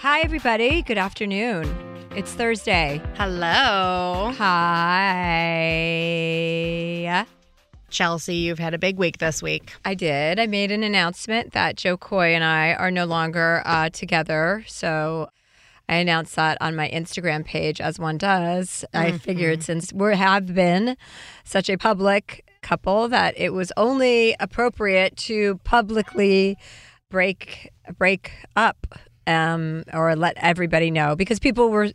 Hi, everybody. Good afternoon. It's Thursday. Hello. Hi. Chelsea, you've had a big week this week. I did. I made an announcement that Jo Koy and I are no longer uh, together. So I announced that on my Instagram page, as one does. I figured since we have been such a public couple that it was only appropriate to publicly break break up um, or let everybody know because people were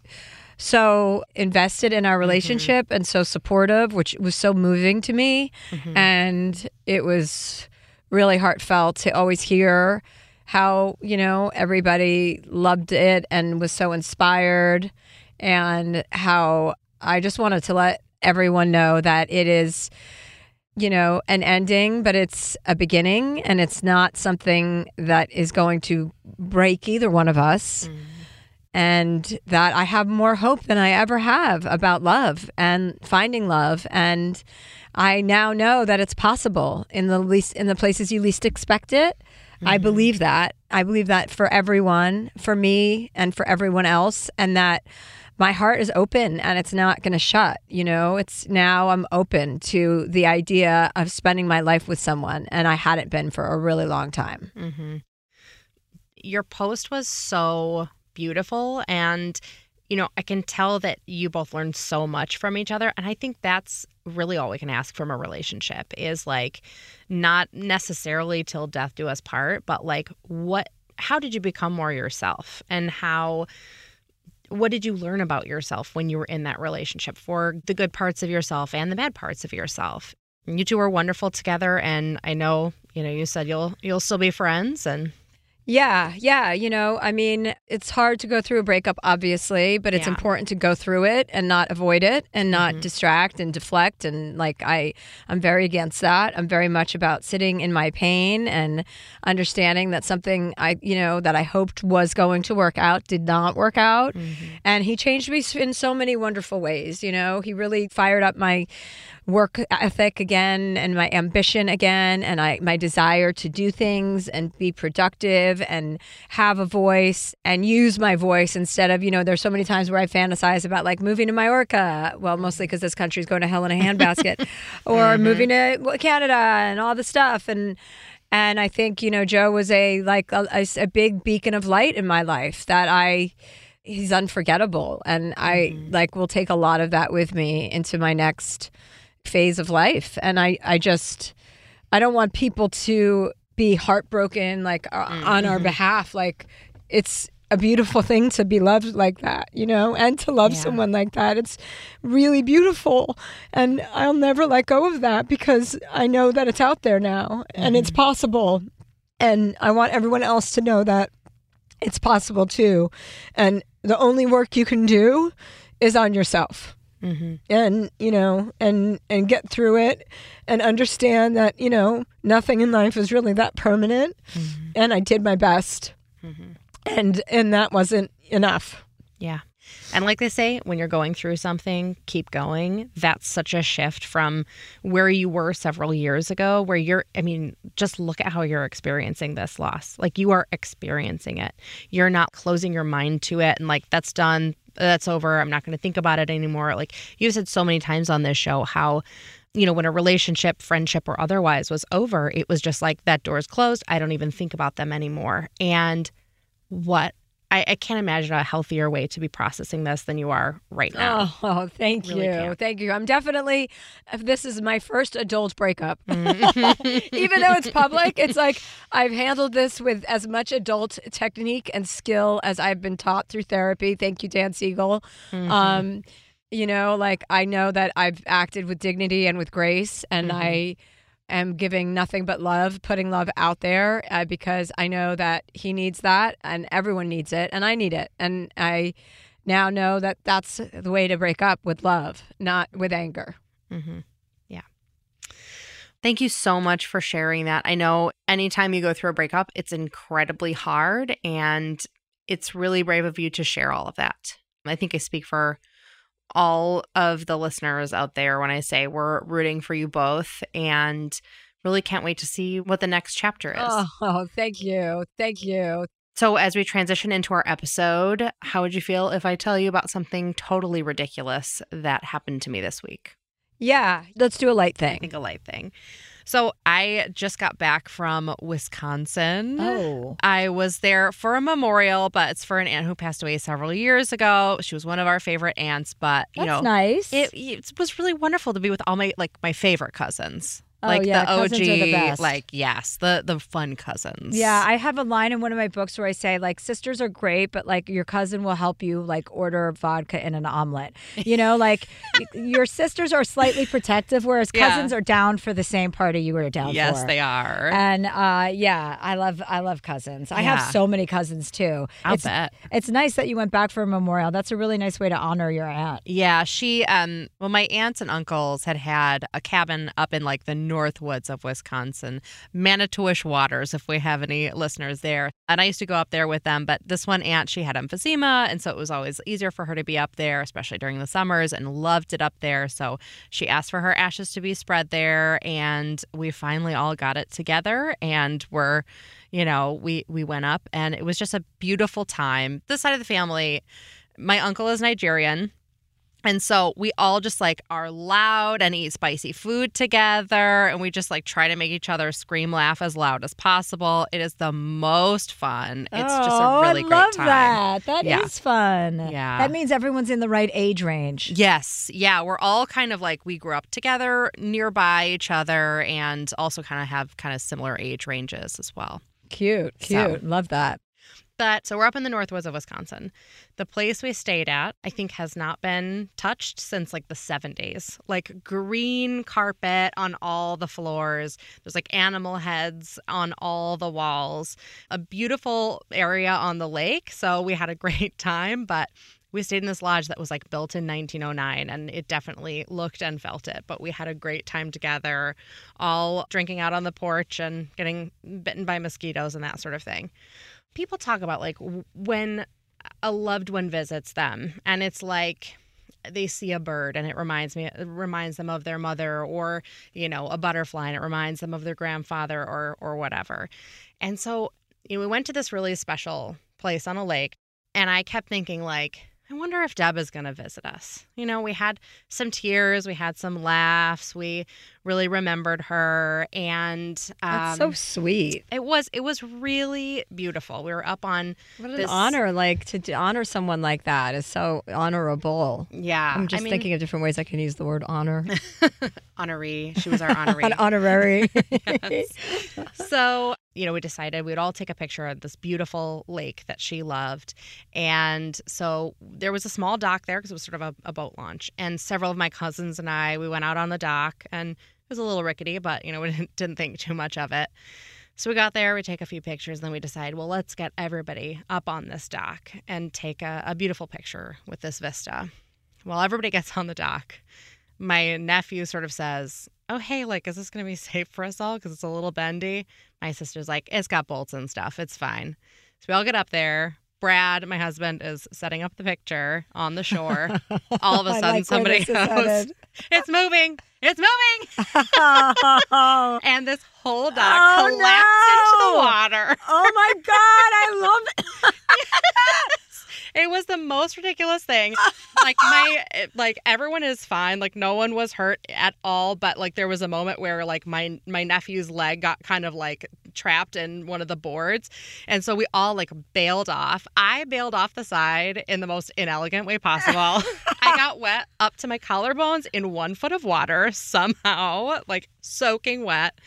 so invested in our relationship and so supportive, which was so moving to me. And it was really heartfelt to always hear how, you know, everybody loved it and was so inspired, and how I just wanted to let everyone know that it is you know, an ending, but it's a beginning and it's not something that is going to break either one of us. Mm-hmm. And that I have more hope than I ever have about love and finding love. And I now know that it's possible in the least in the places you least expect it. I mm-hmm. believe that. I believe that for everyone, for me and for everyone else, and that my heart is open and it's not going to shut. You know, it's now I'm open to the idea of spending my life with someone, and I hadn't been for a really long time. Mm-hmm. Your post was so beautiful. And, you know, I can tell that you both learned so much from each other. And I think that's really all we can ask from a relationship is like not necessarily till death do us part, but like what, how did you become more yourself? And how, what did you learn about yourself when you were in that relationship for the good parts of yourself and the bad parts of yourself? You two were wonderful together, and I know you know you said you'll you'll still be friends, and Yeah, yeah. You know, I mean, it's hard to go through a breakup, obviously, but it's Yeah. important to go through it and not avoid it and not Mhm. distract and deflect. And like, I, I'm very against that. I'm very much about sitting in my pain and understanding that something I, you know, that I hoped was going to work out did not work out. And he changed me in so many wonderful ways. You know, he really fired up my work ethic again and my ambition again and I my desire to do things and be productive and have a voice and use my voice instead of you know there's so many times where I fantasize about like moving to Mallorca well mostly because this country's going to hell in a handbasket or mm-hmm. moving to Canada and all the stuff. And and I think you know Jo was a like a, a, a big beacon of light in my life that I he's unforgettable. And I mm-hmm. like will take a lot of that with me into my next phase of life and I I just I don't want people to be heartbroken like uh, mm. on our mm-hmm. behalf like it's a beautiful thing to be loved like that, you know, and to love Yeah. someone like that. It's really beautiful. And I'll never let go of that because I know that it's out there now and it's mm-hmm. possible. And I want everyone else to know that it's possible too. And the only work you can do is on yourself Mm-hmm. and you know and and get through it and understand that you know nothing in life is really that permanent and i did my best and and that wasn't enough Yeah. And like they say, when you're going through something, keep going. That's such a shift from where you were several years ago, where you're, I mean, just look at how you're experiencing this loss. Like you are experiencing it. You're not closing your mind to it and like, that's done, that's over. I'm not going to think about it anymore. Like you've said so many times on this show how, you know, when a relationship, friendship, or otherwise was over, it was just like that door's closed. I don't even think about them anymore. And what I, I can't imagine a healthier way to be processing this than you are right now. oh thank Really you can't. thank you i'm definitely if this is my first adult breakup Mm-hmm. even though it's public it's like i've handled this with as much adult technique and skill as i've been taught through therapy thank you dan siegel Mm-hmm. um you know like i know that i've acted with dignity and with grace and Mm-hmm. i am giving nothing but love putting love out there uh, because i know that he needs that and everyone needs it and i need it and i now know that that's the way to break up with love not with anger Mm-hmm. Yeah. Thank you so much for sharing that. I know anytime you go through a breakup, it's incredibly hard and it's really brave of you to share all of that. I think I speak for all of the listeners out there when I say we're rooting for you both and really can't wait to see what the next chapter is. oh thank you thank you So, as we transition into our episode, how would you feel if I tell you about something totally ridiculous that happened to me this week? yeah let's do a light I thing think a light thing. So I just got back from Wisconsin. oh I was there for a memorial, but it's for an aunt who passed away several years ago. She was one of our favorite aunts, but you know, nice it, it was really wonderful to be with all my like my favorite cousins. Oh, like yeah, the OG, the best. like yes, the the fun cousins. Yeah, I have a line in one of my books where I say like sisters are great, but like your cousin will help you like order vodka in an omelet. You know, like your sisters are slightly protective, whereas Yeah. cousins are down for the same party you were down yes, for. Yes, they are. And uh, yeah, I love I love cousins. I have so many cousins too. I'll it's, bet. It's nice that you went back for a memorial. That's a really nice way to honor your aunt. Yeah, she um well my aunts and uncles had had a cabin up in like the north woods of Wisconsin, Manitowish Waters if we have any listeners there. And I used to go up there with them, but this one aunt she had emphysema and so it was always easier for her to be up there especially during the summers and loved it up there. So she asked for her ashes to be spread there and we finally all got it together and we're you know, we we went up and it was just a beautiful time. This side of the family my uncle is Nigerian. And so we all just like are loud and eat spicy food together. And we just like try to make each other scream, laugh as loud as possible. It is the most fun. It's just oh, a really I great love time. that. That is Yeah. fun. Yeah. That means everyone's in the right age range. Yes. Yeah. We're all kind of like we grew up together nearby each other and also kind of have kind of similar age ranges as well. Cute, So- cute. Love that. But so we're up in the northwoods of Wisconsin. The place we stayed at, I think, has not been touched since like the 70s. Like green carpet on all the floors. There's like animal heads on all the walls. A beautiful area on the lake. So we had a great time, but we stayed in this lodge that was like built in 1909 and it definitely looked and felt it but we had a great time together all drinking out on the porch and getting bitten by mosquitoes and that sort of thing people talk about like when a loved one visits them and it's like they see a bird and it reminds me it reminds them of their mother or you know a butterfly and it reminds them of their grandfather or or whatever and so you know we went to this really special place on a lake and i kept thinking like I wonder if Deb is going to visit us. You know, we had some tears, we had some laughs, we really remembered her, and um, That's so sweet. It was it was really beautiful. We were up on What an this honor! Like to, honor someone like that is so honorable. Yeah, I'm just I mean, thinking of different ways I can use the word honor. honoree. She was our honoree. An honorary. so you know we decided we would all take a picture of this beautiful lake that she loved and so there was a small dock there because it was sort of a, a boat launch and several of my cousins and i we went out on the dock and was a little rickety but you know we didn't, think too much of it so we got there we take a few pictures and then we decide well let's get everybody up on this dock and take a, a beautiful picture with this vista well everybody gets on the dock my nephew sort of says, Oh, hey, like, is this going to be safe for us all? Because it's a little bendy. My sister's like, It's got bolts and stuff. It's fine. So we all get up there. Brad, my husband, is setting up the picture on the shore. All of a sudden, like somebody goes. It's moving. It's moving. oh, And this whole dock Oh, collapsed into the water. oh my God! I love it. It was the most ridiculous thing. Like my like everyone is fine. Like no one was hurt at all, but like there was a moment where like my my nephew's leg got kind of like trapped in one of the boards. And so we all like bailed off. I bailed off the side in the most inelegant way possible. I got wet up to my collarbones in 1 foot of water somehow, like soaking wet.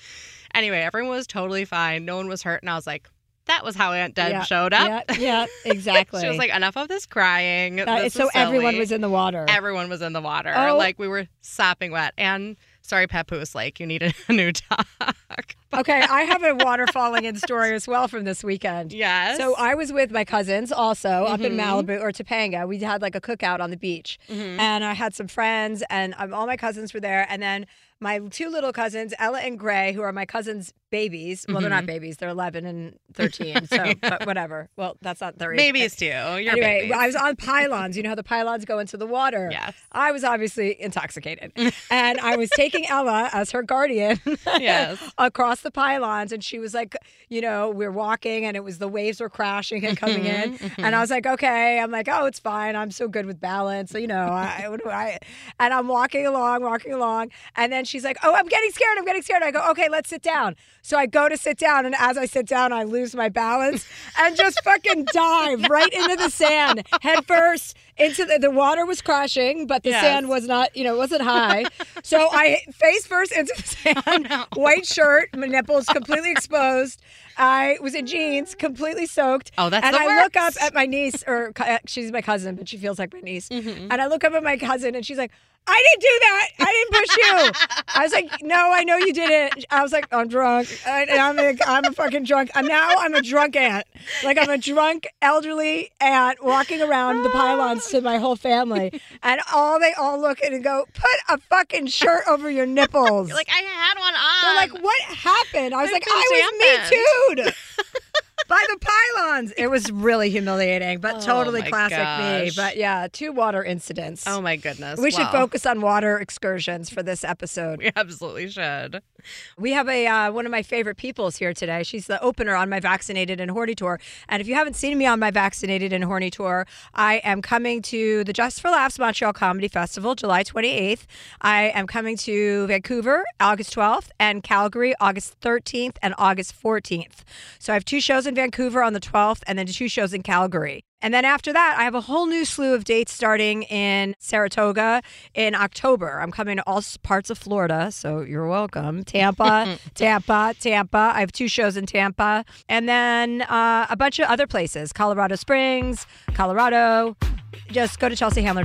Anyway, everyone was totally fine. No one was hurt and I was like that was how Aunt Deb Yeah, showed up. Yeah, yeah, exactly. She was like, enough of this crying. Uh, This so everyone was in the water. Everyone was in the water. Oh. Like we were sopping wet. And sorry, Papoose, like you needed a new dock. okay, I have a water falling in story as well from this weekend. yes. So I was with my cousins also up in Mhm. Malibu or Topanga. We had like a cookout on the beach, Mhm. and I had some friends, and um, all my cousins were there. And then my two little cousins, Ella and Gray, who are my cousins' babies. Well, they're not Mhm. babies; they're eleven and thirteen. So, but whatever. Well, that's not their age. babies too. You're anyway, babies. I was on pylons. You know how the pylons go into the water. Yes. I was obviously intoxicated, and I was taking Ella as her guardian. Yes. across the pylons, and she was like, you know, we're walking, and it was the waves were crashing and coming in, Mhm, and I was like, okay, I'm like, oh, it's fine. I'm so good with balance, so, you know, I, do I, and I'm walking along, walking along, and then she's like, oh, I'm getting scared. I'm getting scared. I go, okay, let's sit down. So I go to sit down, and as I sit down, I lose my balance and just fucking dive right into the sand, head first into the, the water was crashing, but the Yes. sand was not, you know, it wasn't high. so I face first into the sand, Oh, no. white shirt, my nipples completely exposed. I was in jeans, completely soaked. Oh, that's and I look up at my niece, or uh, she's my cousin, but she feels like my niece. Mhm. And I look up at my cousin, and she's like, "I didn't do that. I didn't push you." I was like, "No, I know you didn't." I was like, "I'm drunk. I, and I'm a, I'm a fucking drunk. I'm now I'm a drunk aunt. Like I'm a drunk elderly aunt walking around the pylons to my whole family, and all they all look at and go, "Put a fucking shirt over your nipples." You're like, I had one on. They're like, what happened? I was They've like, I was me too. By the pylons. It was really humiliating, but Oh totally classic me. But yeah, two water incidents. oh my goodness. we should focus on water excursions for this episode. We absolutely should. We have a uh, one of my favorite peoples here today. She's the opener on my Vaccinated and Horny tour. And if you haven't seen me on my Vaccinated and Horny tour, I am coming to the Just for Laughs Montreal Comedy Festival July 28th. I am coming to Vancouver August 12th and Calgary August 13th and August 14th. So I have two shows in Vancouver on the 12th, and then two shows in Calgary. And then after that, I have a whole new slew of dates starting in Saratoga in October. I'm coming to all parts of Florida, so you're welcome. Tampa, Tampa, Tampa. I have two shows in Tampa. And then uh, a bunch of other places Colorado Springs, Colorado. Just go to Chelsea Handler.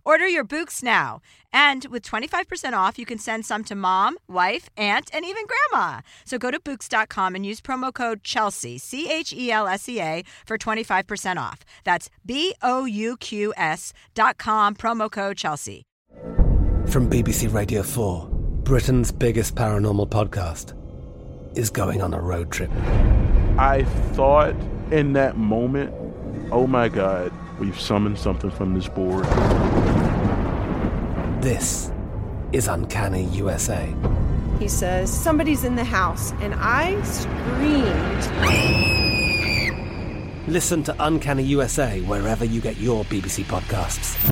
Order your Bouqs now. And with 25% off, you can send some to mom, wife, aunt, and even grandma. So go to Bouqs.com and use promo code Chelsea, C H E L S E A, for 25% off. That's B O U Q S.com, promo code Chelsea. From BBC Radio 4, Britain's biggest paranormal podcast is going on a road trip. I thought in that moment, oh my God, we've summoned something from this board. This is Uncanny USA. He says, Somebody's in the house. And I screamed. Listen to Uncanny USA wherever you get your BBC podcasts,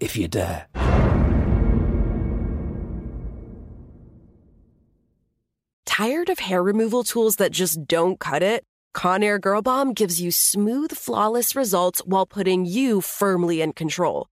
if you dare. Tired of hair removal tools that just don't cut it? Conair Girl Bomb gives you smooth, flawless results while putting you firmly in control.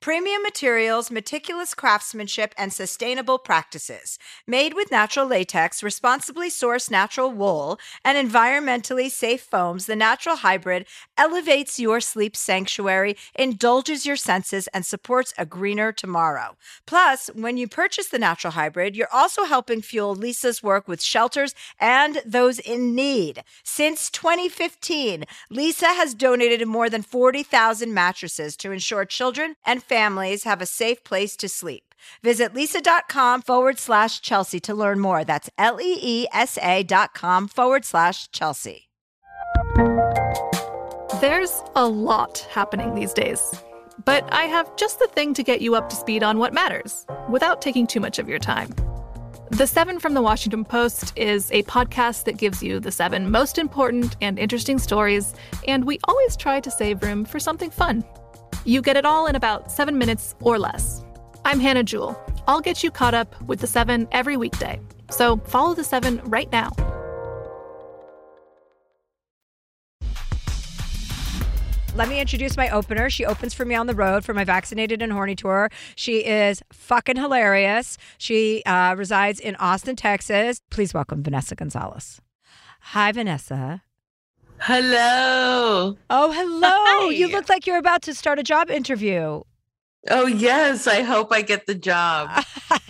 premium materials, meticulous craftsmanship, and sustainable practices. Made with natural latex, responsibly sourced natural wool, and environmentally safe foams, the Natural Hybrid elevates your sleep sanctuary, indulges your senses, and supports a greener tomorrow. Plus, when you purchase the Natural Hybrid, you're also helping fuel Leesa's work with shelters and those in need. Since 2015, Leesa has donated more than 40,000 mattresses to ensure children and families have a safe place to sleep. Visit leesa.com forward slash Chelsea to learn more. That's L E E S A dot com forward slash Chelsea. There's a lot happening these days, but I have just the thing to get you up to speed on what matters without taking too much of your time. The Seven from the Washington Post is a podcast that gives you the seven most important and interesting stories, and we always try to save room for something fun. You get it all in about seven minutes or less. I'm Hannah Jewell. I'll get you caught up with the seven every weekday. So follow the seven right now. Let me introduce my opener. She opens for me on the road for my vaccinated and horny tour. She is fucking hilarious. She uh, resides in Austin, Texas. Please welcome Vanessa Gonzalez. Hi, Vanessa. Hello. Oh, hello. You look like you're about to start a job interview. Oh, yes. I hope I get the job.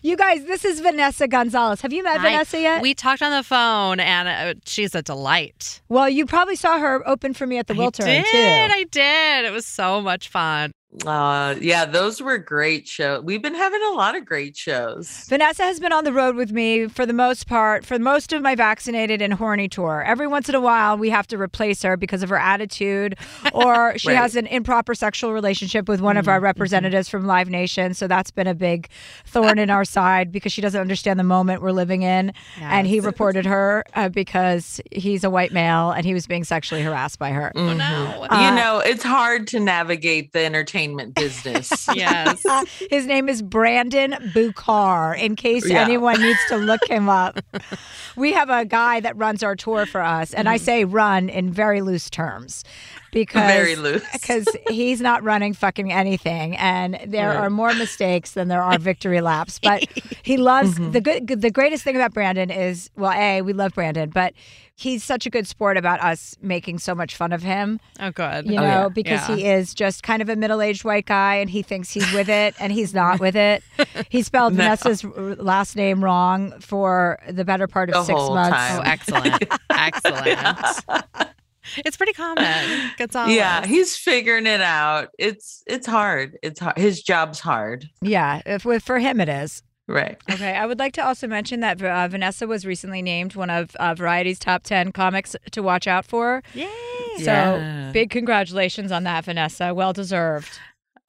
You guys, this is Vanessa Gonzalez. Have you met Hi. Vanessa yet? We talked on the phone, and uh, she's a delight. well, you probably saw her open for me at the I Wiltern did. too. I did. It was so much fun. Uh, yeah, those were great shows. We've been having a lot of great shows. Vanessa has been on the road with me for the most part, for most of my vaccinated and horny tour. Every once in a while, we have to replace her because of her attitude, or she Right. has an improper sexual relationship with one of our representatives from Live Nation. So that's been a big thorn in our side because she doesn't understand the moment we're living in. And he reported her uh, because he's a white male and he was being sexually harassed by her. Oh no. Uh, you know, it's hard to navigate the entertainment business. yes. His name is Brandon Bucar, in case Yeah. anyone needs to look him up. We have a guy that runs our tour for us, and I say run in very loose terms. Because, Very loose. Because he's not running fucking anything, and there Right. are more mistakes than there are victory laps. But he loves Mm-hmm. the good. The greatest thing about Brandon is, well, a we love Brandon, but he's such a good sport about us making so much fun of him Oh, good. you Oh, know, yeah. because Yeah. he is just kind of a middle-aged white guy, and he thinks he's with it, and he's not with it. He spelled No. Vanessa's last name wrong for the better part of The six whole months. time. Oh, excellent. excellent. It's pretty common. Gonzalez. yeah, he's figuring it out. It's it's hard. It's hard. His job's hard. Yeah, if, with, for him it is. Right. Okay, I would like to also mention that uh, Vanessa was recently named one of uh, Variety's top ten comics to watch out for. Yay. So Yeah. big congratulations on that, Vanessa. Well deserved.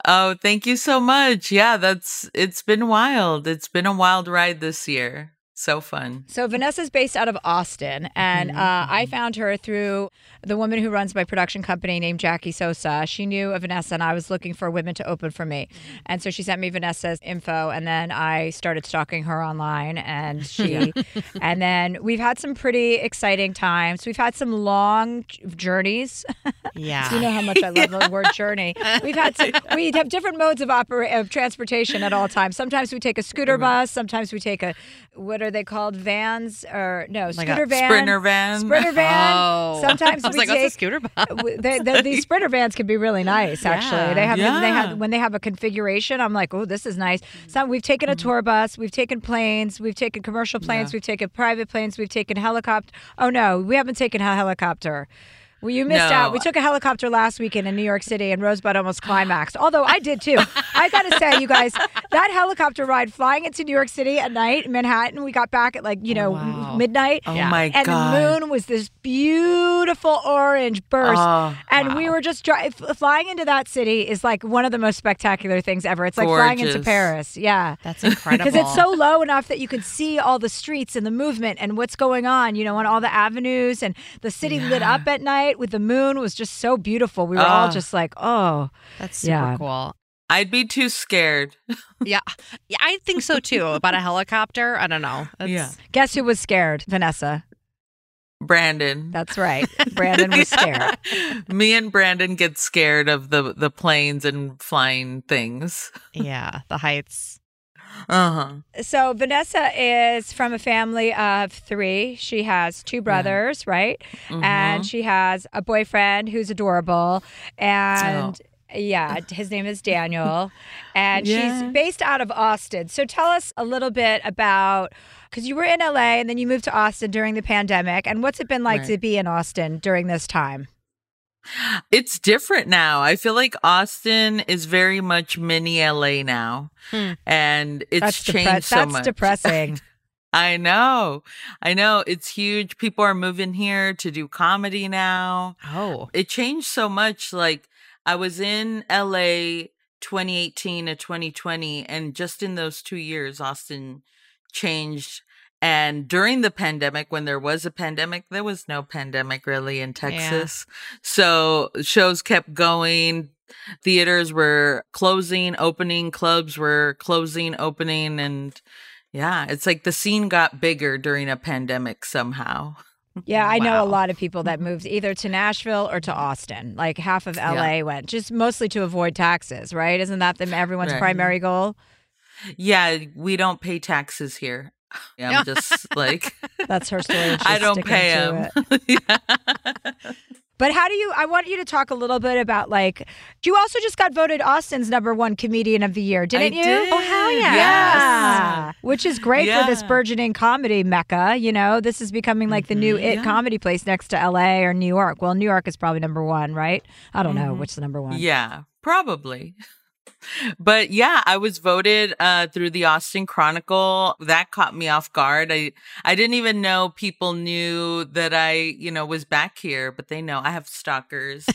Oh, thank you so much. Yeah, that's it's been wild. It's been a wild ride this year. So fun. So Vanessa's based out of Austin, and Mm-hmm. uh, I found her through the woman who runs my production company named Jackie Sosa. She knew of Vanessa, and I was looking for women to open for me, and so she sent me Vanessa's info, and then I started stalking her online, and she, and then we've had some pretty exciting times. We've had some long journeys. Yeah. you know how much I love the word journey. We've had some, we have different modes of opera of transportation at all times. Sometimes we take a scooter bus. Sometimes we take a what are they called? Vans or no Like scooter van, Sprinter van. sprinter van. Oh. Sometimes we like, take. scooter bus? they- they- these sprinter vans can be really nice. Actually, Yeah. they have they have when they have a configuration. I'm like, oh, this is nice. Some we've taken a Mm-hmm. tour bus, we've taken planes, we've taken commercial planes, we've taken private planes, we've taken helicopter. Oh no, we haven't taken a helicopter. Well, you missed out. We took a helicopter last weekend in New York City, and Rosebud almost climaxed. Although I did too. I got to say, you guys, that helicopter ride flying into New York City at night, Manhattan, we got back at like you oh, know wow. midnight. Oh Yeah. my And god. the moon was this beautiful orange burst. Oh, and we were just dri- flying into that city is like one of the most spectacular things ever. It's like flying into Paris. Yeah. That's incredible. Because it's so low enough that you can see all the streets and the movement and what's going on, you know, on all the avenues and the city lit up at night with the moon was just so beautiful. We were all Ah. just like, oh, That's super Yeah. cool. I'd be too scared. Yeah. Yeah, I think so too. About a helicopter. I don't know. It's- Yeah. guess who was scared? Vanessa. Brandon. That's right. Brandon was scared. Me and Brandon get scared of the the planes and flying things. Yeah. The heights. Uh-huh. So Vanessa is from a family of three. She has two brothers, right? Mm-hmm. And she has a boyfriend who's adorable. And Oh. yeah, his name is Daniel. and Yeah. she's based out of Austin. So tell us a little bit about because you were in LA and then you moved to Austin during the pandemic. And what's it been like Right. to be in Austin during this time? It's different now. I feel like Austin is very much mini LA now. Hmm. And it's that's depre- changed so that's much. That's depressing. I know. I know. It's huge. People are moving here to do comedy now. Oh. It changed so much. Like I was in LA 2018 to 2020 and just in those 2 years Austin changed and during the pandemic when there was a pandemic there was no pandemic really in Texas. So shows kept going. Theaters were closing, opening, clubs were closing, opening and yeah, it's like the scene got bigger during a pandemic somehow. Yeah, I know a lot of people that moved either to Nashville or to Austin. Like half of LA went just mostly to avoid taxes, right? Isn't that the, everyone's Right. primary goal? Yeah, we don't pay taxes here. I'm just like That's her story. I don't pay him. them. But how do you? I want you to talk a little bit about like. You also just got voted Austin's number one comedian of the year, didn't I you? did. Oh, hell yeah. Yeah, which is great for this burgeoning comedy mecca. You know, this is becoming like the new it Mm-hmm. Yeah. comedy place next to L.A. or New York. Well, New York is probably number one, right? I don't know which the number one. Mm-hmm. Yeah, probably. But yeah, I was voted uh, through the Austin Chronicle. That caught me off guard. I I didn't even know people knew that I, you know, was back here, but they know I have stalkers.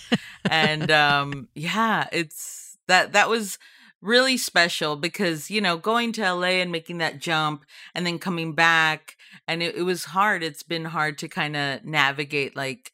and um yeah, it's that that was really special because, you know, going to LA and making that jump and then coming back and it, it was hard. It's been hard to kind of navigate like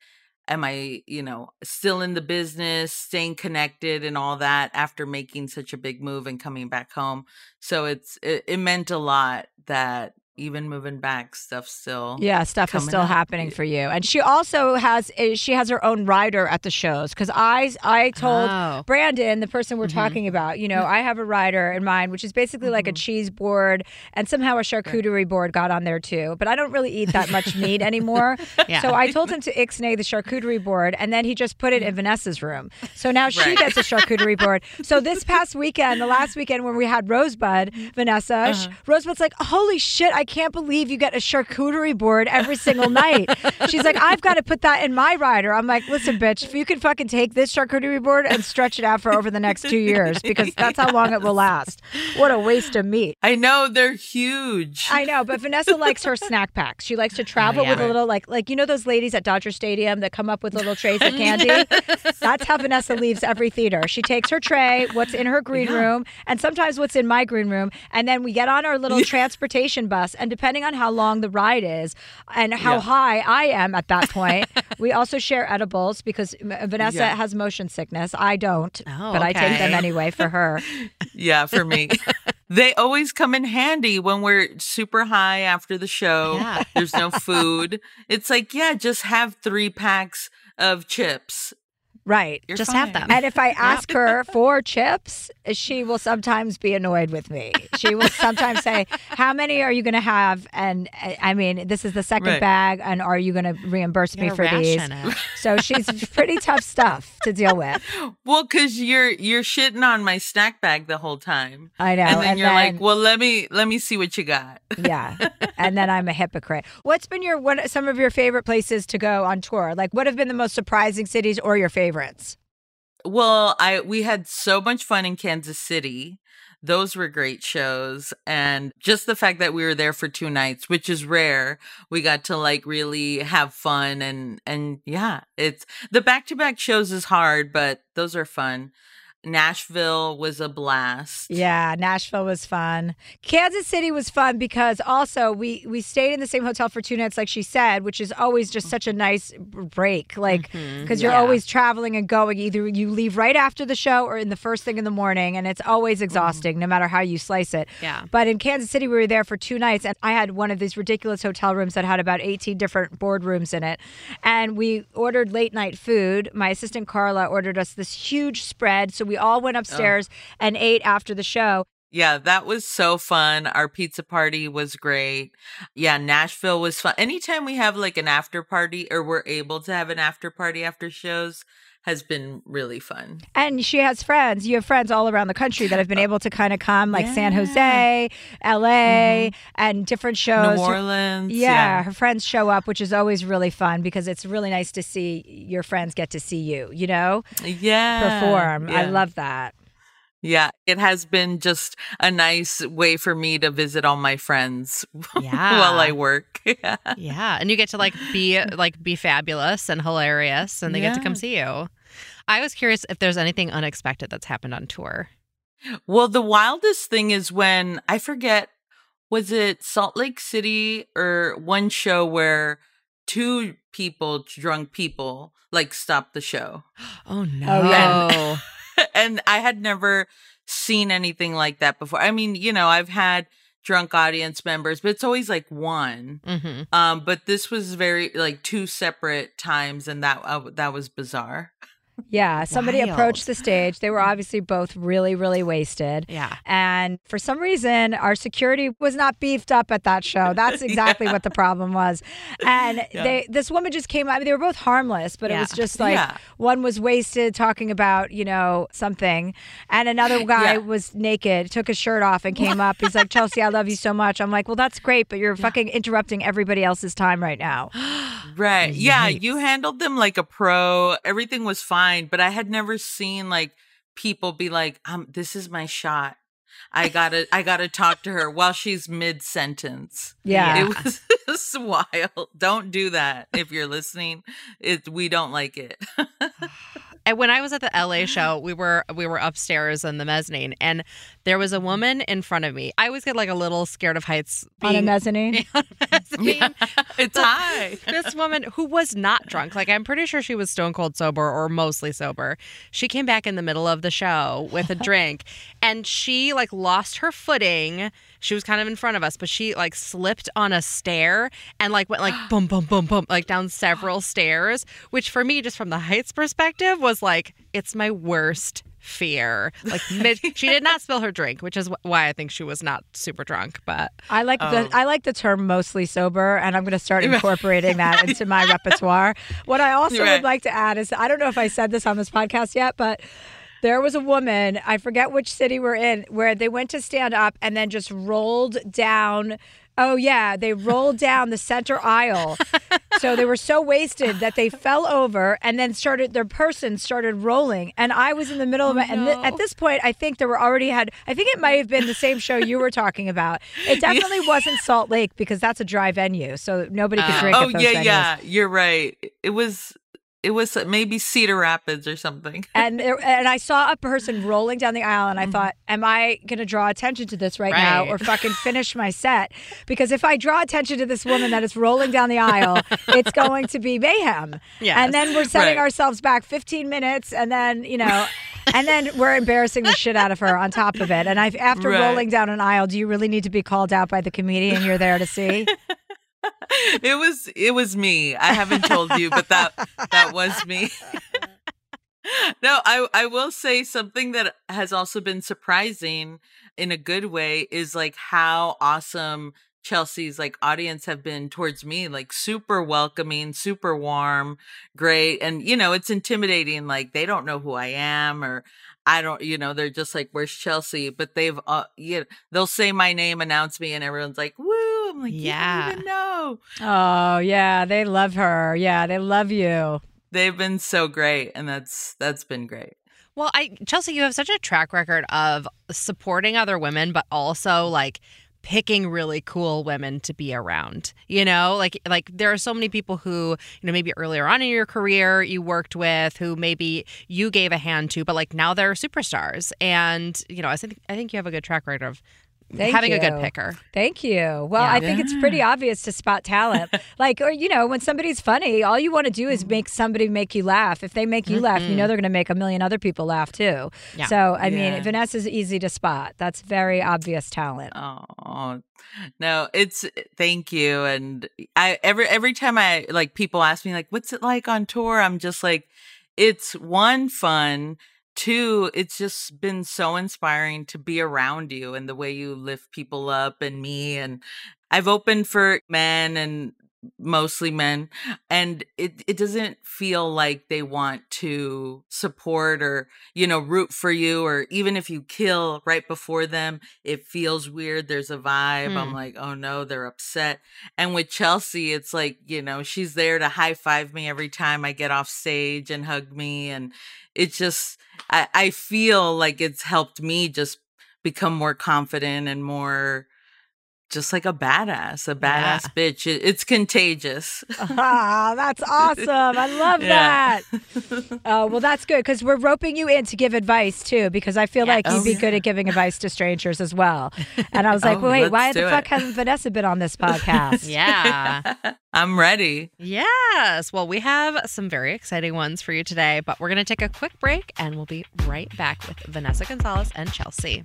am I, you know, still in the business, staying connected and all that after making such a big move and coming back home. So it's it, it meant a lot that even moving back stuff still Yeah, stuff is still up. happening for you, and she also has eh, she has her own rider at the shows. Because I I told Oh. Brandon, the person we're Mm-hmm. talking about, you know, mm-hmm. I have a rider in mind, which is basically like a mm-hmm. cheese board, and somehow a charcuterie board got on there too. But I don't really eat that much meat anymore, Yeah. so I told him to ixnay the charcuterie board, and then he just put it in mm-hmm. Vanessa's room. So now she gets a charcuterie board. So this past weekend, the last weekend when we had Rosebud, Vanessa, sh- uh-huh. Rosebud's like, "Holy shit! I can't believe you get a charcuterie board every single night." She's like, "I've got to put that in my rider." I'm like, "Listen, bitch, if you can fucking take this charcuterie board and stretch it out for over the next two years, because that's how long it will last. What a waste of meat." I know they're huge. I know, but Vanessa likes her snack packs. She likes to travel yeah. with a little like like you know those ladies at Dodger Stadium that come up with little trays of candy. That's how Vanessa leaves every theater. She takes her tray, what's in her green room, and sometimes what's in my green room, and then we get on our little transportation bus. And depending on how long the ride is and how Yeah. high I am at that point, we also share edibles because uh, Vanessa Yeah. has motion sickness. I don't, Oh, but I take them anyway for her. Yeah, for me. they always come in handy when we're super high after the show. Yeah. There's no food. It's like, yeah, just have three packs of chips. Right. You're Just fine. have them. And if I ask her for chips, she will sometimes be annoyed with me. She will sometimes say, How many are you going to have? And uh, I mean, this is the second Right. bag, and are you going to reimburse me for these? it. So she's pretty tough stuff to deal with. Well, because you're you're shitting on my snack bag the whole time. I know. and then and you're like, well, let me let me see what you got. yeah. And then I'm a hypocrite. What's been your what some of your favorite places to go on tour? Like what have been the most surprising cities or your favorites? Well, I we had so much fun in Kansas City. Those were great shows and just the fact that we were there for two nights, which is rare. We got to like really have fun and and yeah, it's the back-to-back shows is hard, but those are fun. Nashville was a blast. Yeah, Nashville was fun. Kansas City was fun because also we we stayed in the same hotel for two nights, like she said, which is always just such a nice break. Like mm-hmm. because you're Yeah. always traveling and going. Either you leave right after the show or in the first thing in the morning, and it's always mm-hmm. exhausting, no matter how you slice it. Yeah. But in Kansas City, we were there for two nights, and I had one of these ridiculous hotel rooms that had about 18 different boardrooms in it. And we ordered late night food. My assistant Carla ordered us this huge spread. So we all went upstairs and ate after the show. Yeah, that was so fun. Our pizza party was great. Yeah, Nashville was fun. Anytime we have like an after party or we're able to have an after party after shows has been really fun. And she has friends. You have friends all around the country that have been oh. able to kind of come, like San Jose, LA, mm-hmm. and different shows. New Orleans. Yeah, her friends show up, which is always really fun because it's really nice to see your friends get to see you, you know, Yeah. perform. I love that. Yeah, it has been just a nice way for me to visit all my friends Yeah. while I work. Yeah. Yeah, and you get to like be like be fabulous and hilarious, and they get to come see you. I was curious if there's anything unexpected that's happened on tour. Well, the wildest thing is when I forget was it Salt Lake City or one show where two people, drunk people, like stopped the show. Oh no! Oh, yeah. and I had never seen anything like that before. I mean, you know, I've had drunk audience members, but it's always like one. hmm Um, but this was very like two separate times, and that uh, that was bizarre. Yeah, somebody Wild. approached the stage. They were obviously both really, really wasted. Yeah. And for some reason, our security was not beefed up at that show. That's exactly what the problem was. And Yeah. they, this woman just came out. They were both harmless, but it was just like Yeah. one was wasted talking about, you know, something, and another guy Yeah. was naked, took his shirt off, and came up. He's like, Chelsea, I love you so much. I'm like, well, that's great, but you're fucking interrupting everybody else's time right now. Right. Yeah, you handled them like a pro. Everything was fine, but I had never seen like people be like, "Um, this is my shot. I gotta, I gotta talk to her while she's mid sentence." Yeah. it was, it was wild. Don't do that if you're listening. It we don't like it. And when I was at the LA mm-hmm. show, we were we were upstairs in the mezzanine, and there was a woman in front of me. I always get like a little scared of heights. On a being- mezzanine? on a mezzanine. it's high. this woman who was not drunk, like I'm pretty sure she was stone cold sober or mostly sober. She came back in the middle of the show with a drink, and she like lost her footing. She was kind of in front of us, but she like slipped on a stair and like went like boom, boom, boom, boom, like down several stairs. Which for me, just from the heights perspective, was like it's my worst fear. Like mid, she did not spill her drink, which is wh- why I think she was not super drunk. But I like the Um, I like the term mostly sober, and I'm going to start incorporating that into my repertoire. What I also Right. would like to add is I don't know if I said this on this podcast yet, but there was a woman I forget which city we're in where they went to stand up and then just rolled down. Oh yeah, they rolled down the center aisle. so they were so wasted that they fell over and then started their person started rolling and I was in the middle of oh, it and th- at this point I think there were already had I think it might have been the same show you were talking about. It definitely wasn't Salt Lake because that's a dry venue so nobody could ah. drink oh at those yeah, venues. yeah. You're right. It was, it was maybe Cedar Rapids or something. And there, and I saw a person rolling down the aisle, and I mm-hmm. thought, "Am I going to draw attention to this right, now, or fucking finish my set?" Because if I draw attention to this woman that is rolling down the aisle, it's going to be mayhem. Yes. And then we're setting Right. ourselves back 15 minutes, and then you know, and then we're embarrassing the shit out of her on top of it. And I, after Right. rolling down an aisle, do you really need to be called out by the comedian you're there to see? it was it was me. I haven't told you, but that that was me. no, I I will say something that has also been surprising in a good way is like how awesome Chelsea's like audience have been towards me, like super welcoming, super warm, great. And you know, it's intimidating like they don't know who I am or I don't, you know, they're just like, "Where's Chelsea?" But they've, uh, you know, they'll say my name, announce me, and everyone's like, "Woo!" I'm like, "Yeah, Yeah. you don't even know." oh yeah, they love her. Yeah, they love you. They've been so great, and that's that's been great. Well, I Chelsea, you have such a track record of supporting other women, but also like picking really cool women to be around. You know, like like there are so many people who, you know, maybe earlier on in your career you worked with who maybe you gave a hand to, but like now they're superstars. And, you know, I think I think you have a good track record of Thank having a good picker. Thank you. Well, Yeah. I think it's pretty obvious to spot talent. like, or, you know, when somebody's funny, all you want to do is Mm-hmm. make somebody make you laugh. If they make you laugh, you know they're going to make a million other people laugh too. Yeah. So, I mean, Vanessa's easy to spot. That's very obvious talent. Oh no, it's thank you. And I every every time I like people ask me like, "What's it like on tour?" I'm just like, it's one fun. Two, it's just been so inspiring to be around you and the way you lift people up and me. And I've opened for men and mostly men and it it doesn't feel like they want to support or you know root for you or even if you kill right before them it feels weird there's a vibe i'm Hmm. like oh no they're upset and with chelsea it's like you know she's there to high five me every time i get off stage and hug me and it's just i i feel like it's helped me just become more confident and more just like a badass, a badass bitch. It, it's contagious. ah, that's awesome. I love Yeah. that. Oh, well, that's good because we're roping you in to give advice too, because I feel like you'd be good at giving advice to strangers as well. And I was like, Oh, well, wait, why the fuck it. hasn't Vanessa been on this podcast? Yeah. I'm ready. Yes. Well, we have some very exciting ones for you today, but we're going to take a quick break and we'll be right back with Vanessa Gonzalez and Chelsea.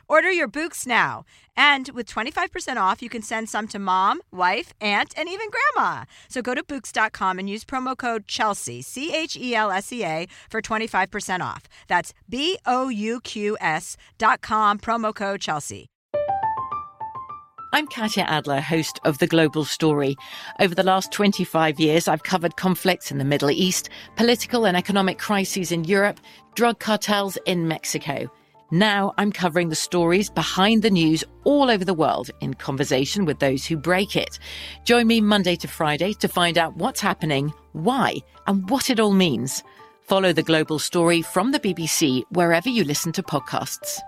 Order your Bouqs now. And with 25% off, you can send some to mom, wife, aunt, and even grandma. So go to Bouqs.com and use promo code Chelsea, C H E L S E A, for 25% off. That's B O U Q S dot com, promo code Chelsea. I'm Katya Adler, host of The Global Story. Over the last 25 years, I've covered conflicts in the Middle East, political and economic crises in Europe, drug cartels in Mexico. Now I'm covering the stories behind the news all over the world in conversation with those who break it. Join me Monday to Friday to find out what's happening, why, and what it all means. Follow the global story from the BBC wherever you listen to podcasts.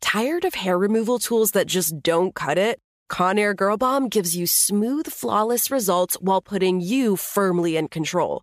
Tired of hair removal tools that just don't cut it? Conair Girl Bomb gives you smooth, flawless results while putting you firmly in control.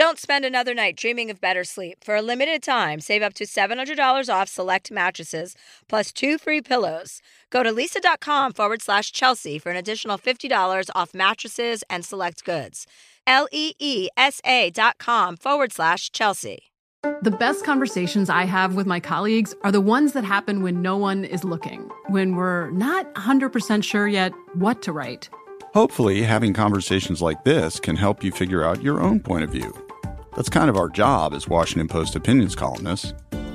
Don't spend another night dreaming of better sleep. For a limited time, save up to $700 off select mattresses plus two free pillows. Go to leesa.com forward slash Chelsea for an additional $50 off mattresses and select goods. L E E S A dot com forward slash Chelsea. The best conversations I have with my colleagues are the ones that happen when no one is looking, when we're not 100% sure yet what to write. Hopefully, having conversations like this can help you figure out your own point of view. That's kind of our job as Washington Post opinions columnists.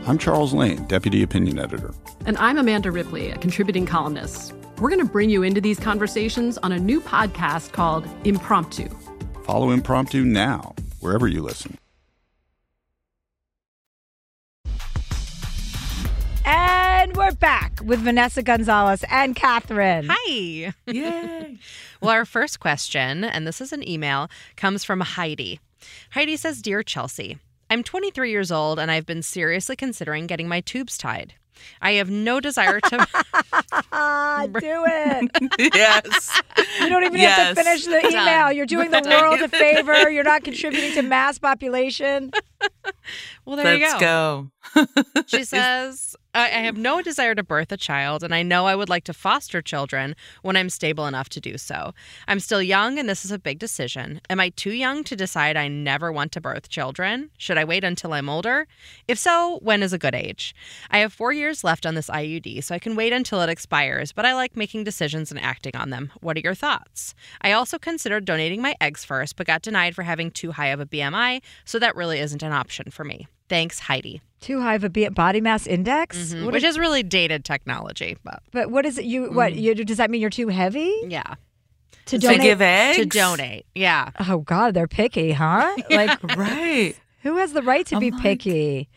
I'm Charles Lane, Deputy Opinion Editor. And I'm Amanda Ripley, a contributing columnist. We're going to bring you into these conversations on a new podcast called Impromptu. Follow Impromptu now, wherever you listen. And we're back with Vanessa Gonzalez and Catherine. Hi. Yay. well, our first question, and this is an email, comes from Heidi. Heidi says Dear Chelsea, I'm 23 years old and I've been seriously considering getting my tubes tied. I have no desire to do it. yes. You don't even Yes. have to finish the email. Done. You're doing the world a favor. You're not contributing to mass population. Well, there Let's you go. She says, I I have no desire to birth a child, and I know I would like to foster children when I'm stable enough to do so. I'm still young, and this is a big decision. Am I too young to decide I never want to birth children? Should I wait until I'm older? If so, when is a good age? I have four years left on this IUD, so I can wait until it expires, but I like making decisions and acting on them. What are your thoughts? I also considered donating my eggs first, but got denied for having too high of a BMI, so that really isn't an option for me. Thanks, Heidi. Too high of a body mass index, Mhm, which is- is really dated technology, but But what is it? You what? Mm. You, does that mean you're too heavy? Yeah. To To donate give eggs? to donate. Yeah. Oh God, they're picky, huh? Like right. Who has the right to I'm be like- picky?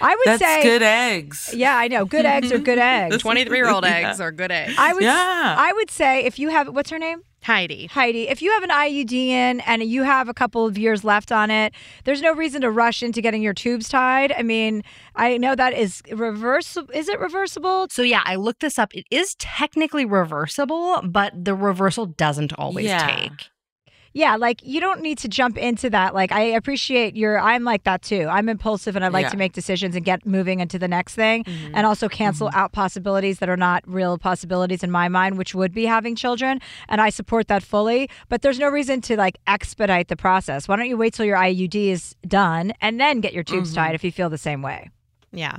I would That's say good eggs. Yeah, I know. Good eggs are good eggs. 23 year old Yeah. eggs are good eggs. I would Yeah. I would say if you have what's her name? Heidi. Heidi, if you have an IUD in and you have a couple of years left on it, there's no reason to rush into getting your tubes tied. I mean, I know that is reversible. Is it reversible? So yeah, I looked this up. It is technically reversible, but the reversal doesn't always Yeah. take. Yeah, like you don't need to jump into that. Like I appreciate your I'm like that too. I'm impulsive and I like Yeah. to make decisions and get moving into the next thing Mm-hmm. and also cancel out possibilities that are not real possibilities in my mind, which would be having children. And I support that fully. But there's no reason to like expedite the process. Why don't you wait till your IUD is done and then get your tubes Mm-hmm. tied if you feel the same way? Yeah.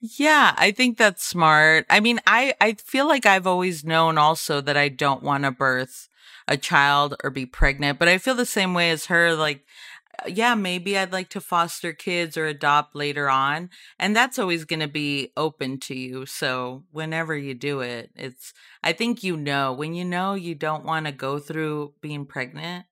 Yeah, I think that's smart. I mean, I I feel like I've always known also that I don't want to birth a child or be pregnant, but I feel the same way as her like uh, yeah, maybe I'd like to foster kids or adopt later on, and that's always going to be open to you. So, whenever you do it, it's I think you know, when you know you don't want to go through being pregnant.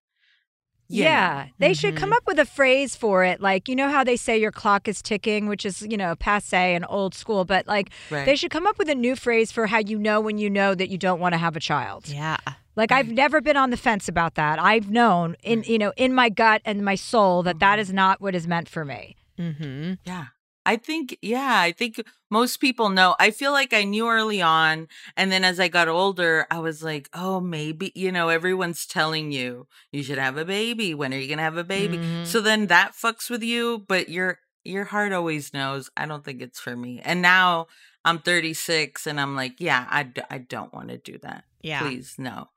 You Yeah, know. they should come up with a phrase for it. Like, you know how they say your clock is ticking, which is, you know, passe and old school, but like Right. they should come up with a new phrase for how you know when you know that you don't want to have a child. Yeah. Like I've never been on the fence about that. I've known in, you know, in my gut and my soul that that is not what is meant for me. Mm-hmm. Yeah. I think, yeah, I think most people know. I feel like I knew early on. And then as I got older, I was like, oh, maybe, you know, everyone's telling you you should have a baby. When are you going to have a baby? Mhm. So then that fucks with you, but your, your heart always knows, I don't think it's for me. And now I'm 36 and I'm like, yeah, I, d- I don't want to do that. Yeah. Please, no.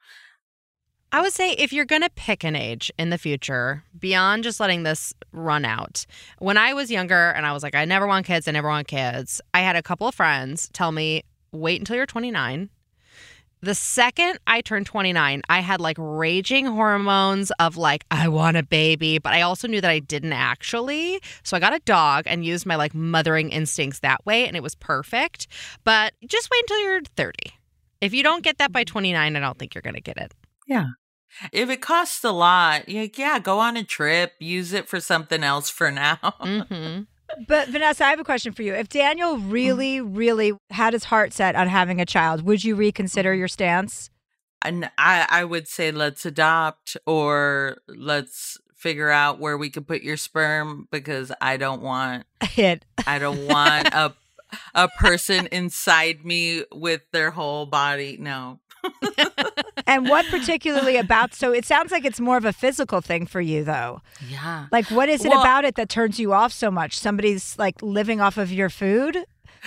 I would say if you're going to pick an age in the future, beyond just letting this run out. When I was younger and I was like, I never want kids, I never want kids, I had a couple of friends tell me, wait until you're 29. The second I turned 29, I had like raging hormones of like, I want a baby, but I also knew that I didn't actually. So I got a dog and used my like mothering instincts that way, and it was perfect. But just wait until you're 30. If you don't get that by mm-hmm. 29, I don't think you're going to get it. Yeah. If it costs a lot, yeah, yeah, go on a trip, use it for something else for now. Mm-hmm. But Vanessa, I have a question for you. If Daniel really, really had his heart set on having a child, would you reconsider your stance? And I, I would say let's adopt or let's figure out where we can put your sperm because I don't want It. I don't want a a person inside me with their whole body. No. And what particularly about so it sounds like it's more of a physical thing for you though. Yeah. Like what is it Well- about it that turns you off so much? Somebody's like living off of your food?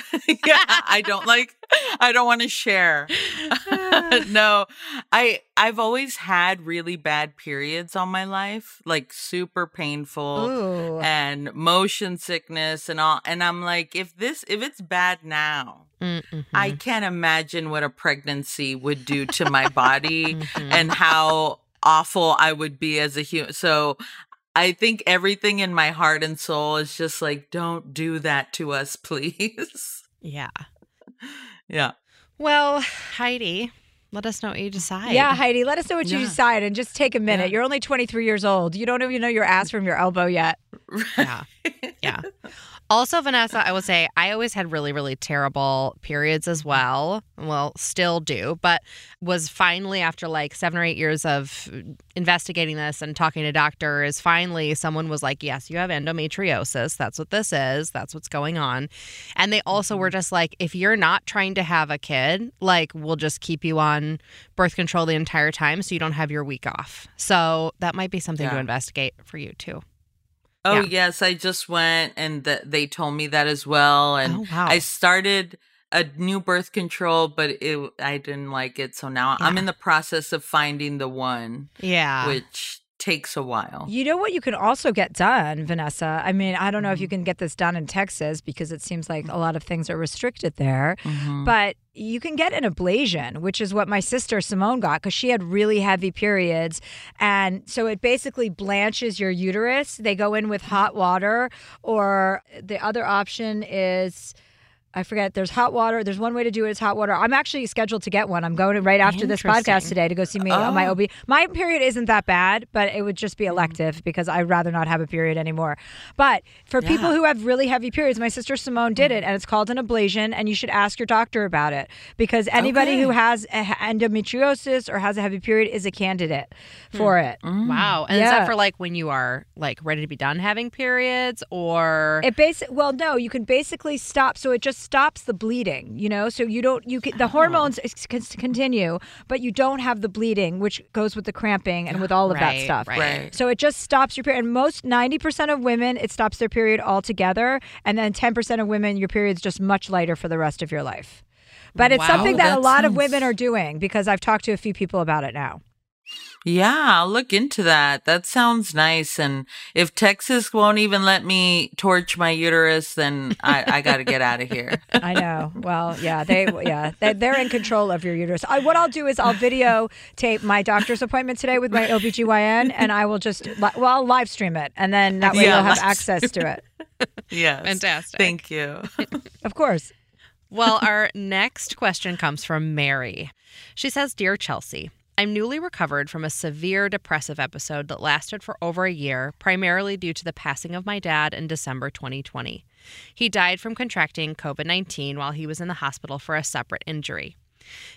yeah, I don't like I don't want to share. no. I I've always had really bad periods all my life, like super painful Ooh. and motion sickness and all and I'm like if this if it's bad now, mm, I mm-hmm. can't imagine what a pregnancy would do to my body mm-hmm. and how awful I would be as a human. So I think everything in my heart and soul is just like, don't do that to us, please. Yeah. yeah. Well, Heidi, let us know what you decide. Yeah, Heidi, let us know what you decide and just take a minute. You're only 23 years old. You don't even know your ass from your elbow yet. Yeah. Yeah. Also, Vanessa, I will say I always had really, really terrible periods as well. Well, still do, but was finally after like seven or eight years of investigating this and talking to doctors, finally someone was like, Yes, you have endometriosis. That's what this is. That's what's going on. And they also were mm-hmm. just like, If you're not trying to have a kid, like, we'll just keep you on birth control the entire time so you don't have your week off. So that might be something to investigate for you too. Oh Yeah. yes, I just went and th- they told me that as well. And Oh, wow. I started a new birth control, but it I didn't like it. So now I'm in the process of finding the one, Yeah. which takes a while. You know what you can also get done, Vanessa? I mean, I don't know if you can get this done in Texas because it seems like a lot of things are restricted there, Mhm. but you can get an ablation, which is what my sister Simone got because she had really heavy periods. And so it basically blanches your uterus. They go in with hot water, or the other option is. I forget. There's hot water. There's one way to do it. It's hot water. I'm actually scheduled to get one. I'm going to right after this podcast today to go see me on my Oh. OB. My period isn't that bad, but it would just be mm. elective because I'd rather not have a period anymore. But for people who have really heavy periods, my sister Simone did mm. it, and it's called an ablation, and you should ask your doctor about it because anybody Okay. who has a, endometriosis or has a heavy period is a candidate hmm. for it. Mm. Wow. And is that for like when you are like ready to be done having periods or It basic well no, you can basically stop so it just stops the bleeding, you know? So you don't you Oh. can, the oh. hormones can continue, but you don't have the bleeding which goes with the cramping and with all of that stuff. right. Right. So it just stops your period and most 90% of women it stops their period altogether and then 10% of women your period's just much lighter for the rest of your life. But it's Wow, something that, a that lot of women are doing because I've talked to a few people about it now. Yeah, I'll look into that. That sounds nice. And if Texas won't even let me torch my uterus, then I, I got to get out of here. I know. Well, yeah, they yeah they, they're in control of your uterus. I, what I'll do is I'll videotape my doctor's appointment today with my OBGYN, and I will just li- well I'll live stream it, and then that way Yeah, you'll have access to it. Yes. Fantastic. Thank you. Of course. Well, our next question comes from Mary. She says, Dear Chelsea, I'm newly recovered from a severe depressive episode that lasted for over a year, primarily due to the passing of my dad in December 2020. He died from contracting COVID 19 while he was in the hospital for a separate injury.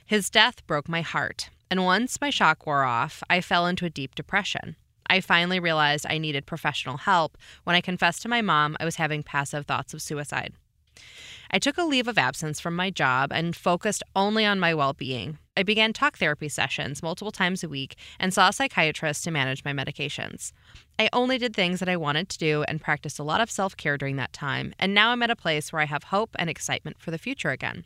His death broke my heart, and once my shock wore off, I fell into a deep depression. I finally realized I needed professional help when I confessed to my mom I was having passive thoughts of suicide. I took a leave of absence from my job and focused only on my well being. I began talk therapy sessions multiple times a week and saw a psychiatrist to manage my medications. I only did things that I wanted to do and practiced a lot of self care during that time, and now I'm at a place where I have hope and excitement for the future again.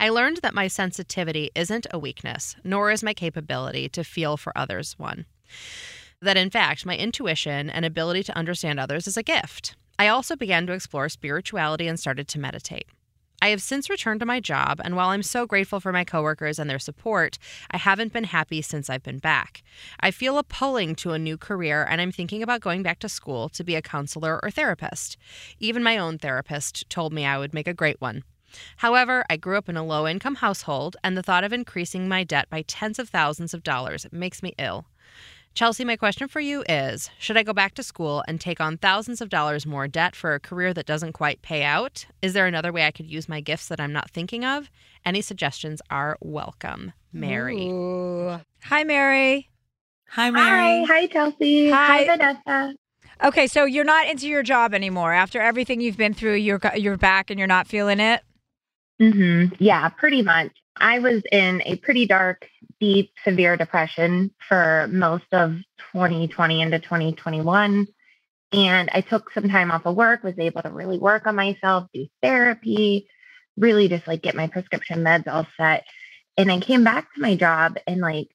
I learned that my sensitivity isn't a weakness, nor is my capability to feel for others one. That in fact, my intuition and ability to understand others is a gift. I also began to explore spirituality and started to meditate. I have since returned to my job, and while I'm so grateful for my coworkers and their support, I haven't been happy since I've been back. I feel a pulling to a new career, and I'm thinking about going back to school to be a counselor or therapist. Even my own therapist told me I would make a great one. However, I grew up in a low income household, and the thought of increasing my debt by tens of thousands of dollars makes me ill. Chelsea, my question for you is Should I go back to school and take on thousands of dollars more debt for a career that doesn't quite pay out? Is there another way I could use my gifts that I'm not thinking of? Any suggestions are welcome. Mary. Ooh. Hi, Mary. Hi, Mary. Hi, hi, Chelsea. Hi. Hi, Vanessa. Okay, so you're not into your job anymore after everything you've been through. You're you're back and you're not feeling it. Mm-hmm. Yeah, pretty much. I was in a pretty dark, deep, severe depression for most of 2020 into 2021. And I took some time off of work, was able to really work on myself, do therapy, really just like get my prescription meds all set. And I came back to my job and like,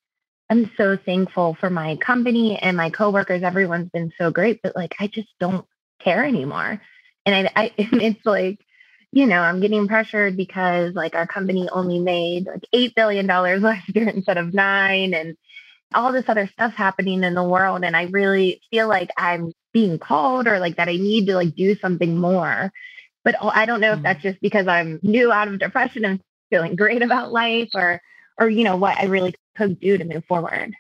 I'm so thankful for my company and my coworkers. Everyone's been so great, but like, I just don't care anymore. And I, I it's like, you know, I'm getting pressured because like our company only made like $8 billion last year instead of nine and all this other stuff happening in the world. And I really feel like I'm being called or like that I need to like do something more. But I don't know if hmm. that's just because I'm new out of depression and feeling great about life or, or, you know, what I really could do to move forward.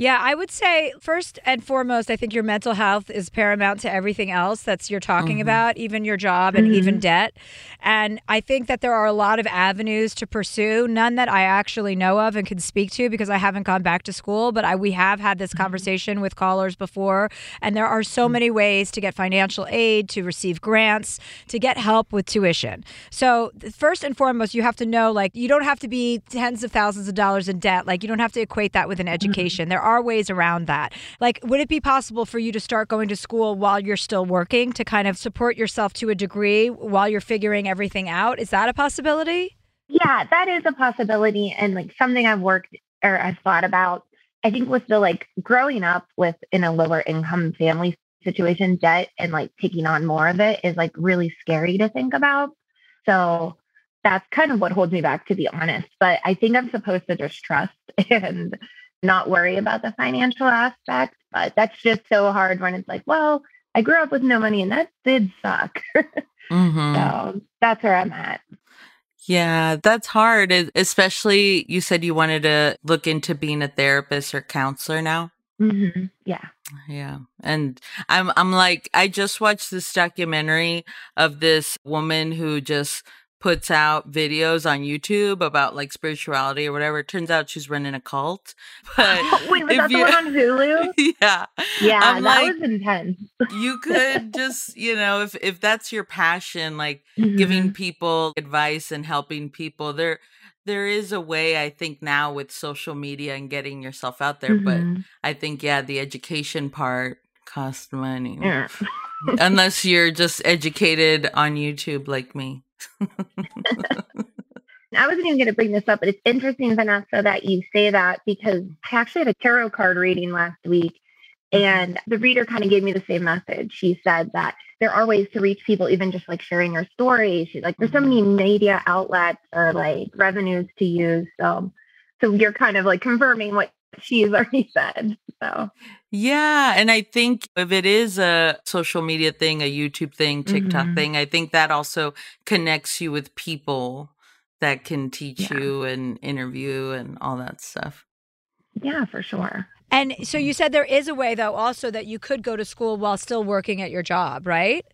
Yeah, I would say first and foremost, I think your mental health is paramount to everything else that's you're talking Mhm. about, even your job and even Mhm. debt. And I think that there are a lot of avenues to pursue, none that I actually know of and can speak to because I haven't gone back to school, but I, we have had this conversation with callers before. And there are so many ways to get financial aid, to receive grants, to get help with tuition. So, first and foremost, you have to know like you don't have to be tens of thousands of dollars in debt. Like you don't have to equate that with an education. There are ways around that. Like, would it be possible for you to start going to school while you're still working to kind of support yourself to a degree while you're figuring everything out? Is that a possibility? Yeah, that is a possibility and like something I've worked or I've thought about. I think with the like growing up with in a lower income family situation, debt and like taking on more of it is like really scary to think about. So that's kind of what holds me back, to be honest. But I think I'm supposed to just trust and not worry about the financial aspect. But that's just so hard when it's like, well, I grew up with no money and that did suck. Mm-hmm. So that's where I'm at. Yeah, that's hard, especially you said you wanted to look into being a therapist or counselor now. hmm Yeah. Yeah. And I'm I'm like I just watched this documentary of this woman who just puts out videos on YouTube about like spirituality or whatever. It turns out she's running a cult. But Wait, was if that the you- one on Hulu? yeah. Yeah, I'm that like, was intense. you could just, you know, if if that's your passion, like giving people advice and helping people, there there is a way I think now with social media and getting yourself out there, Mhm. but I think yeah, the education part costs money. Yeah. Unless you're just educated on YouTube like me. I wasn't even going to bring this up, but it's interesting, Vanessa, that you say that because I actually had a tarot card reading last week, and the reader kind of gave me the same message. She said that there are ways to reach people, even just like sharing your story. She's like, there's so many media outlets or like revenues to use. So, so you're kind of like confirming what she's already said. So, Yeah, and I think if it is a social media thing, a YouTube thing, TikTok Mhm. thing, I think that also connects you with people that can teach you and interview and all that stuff. yeah, for sure. And so you said there is a way, though, also that you could go to school while still working at your job, right?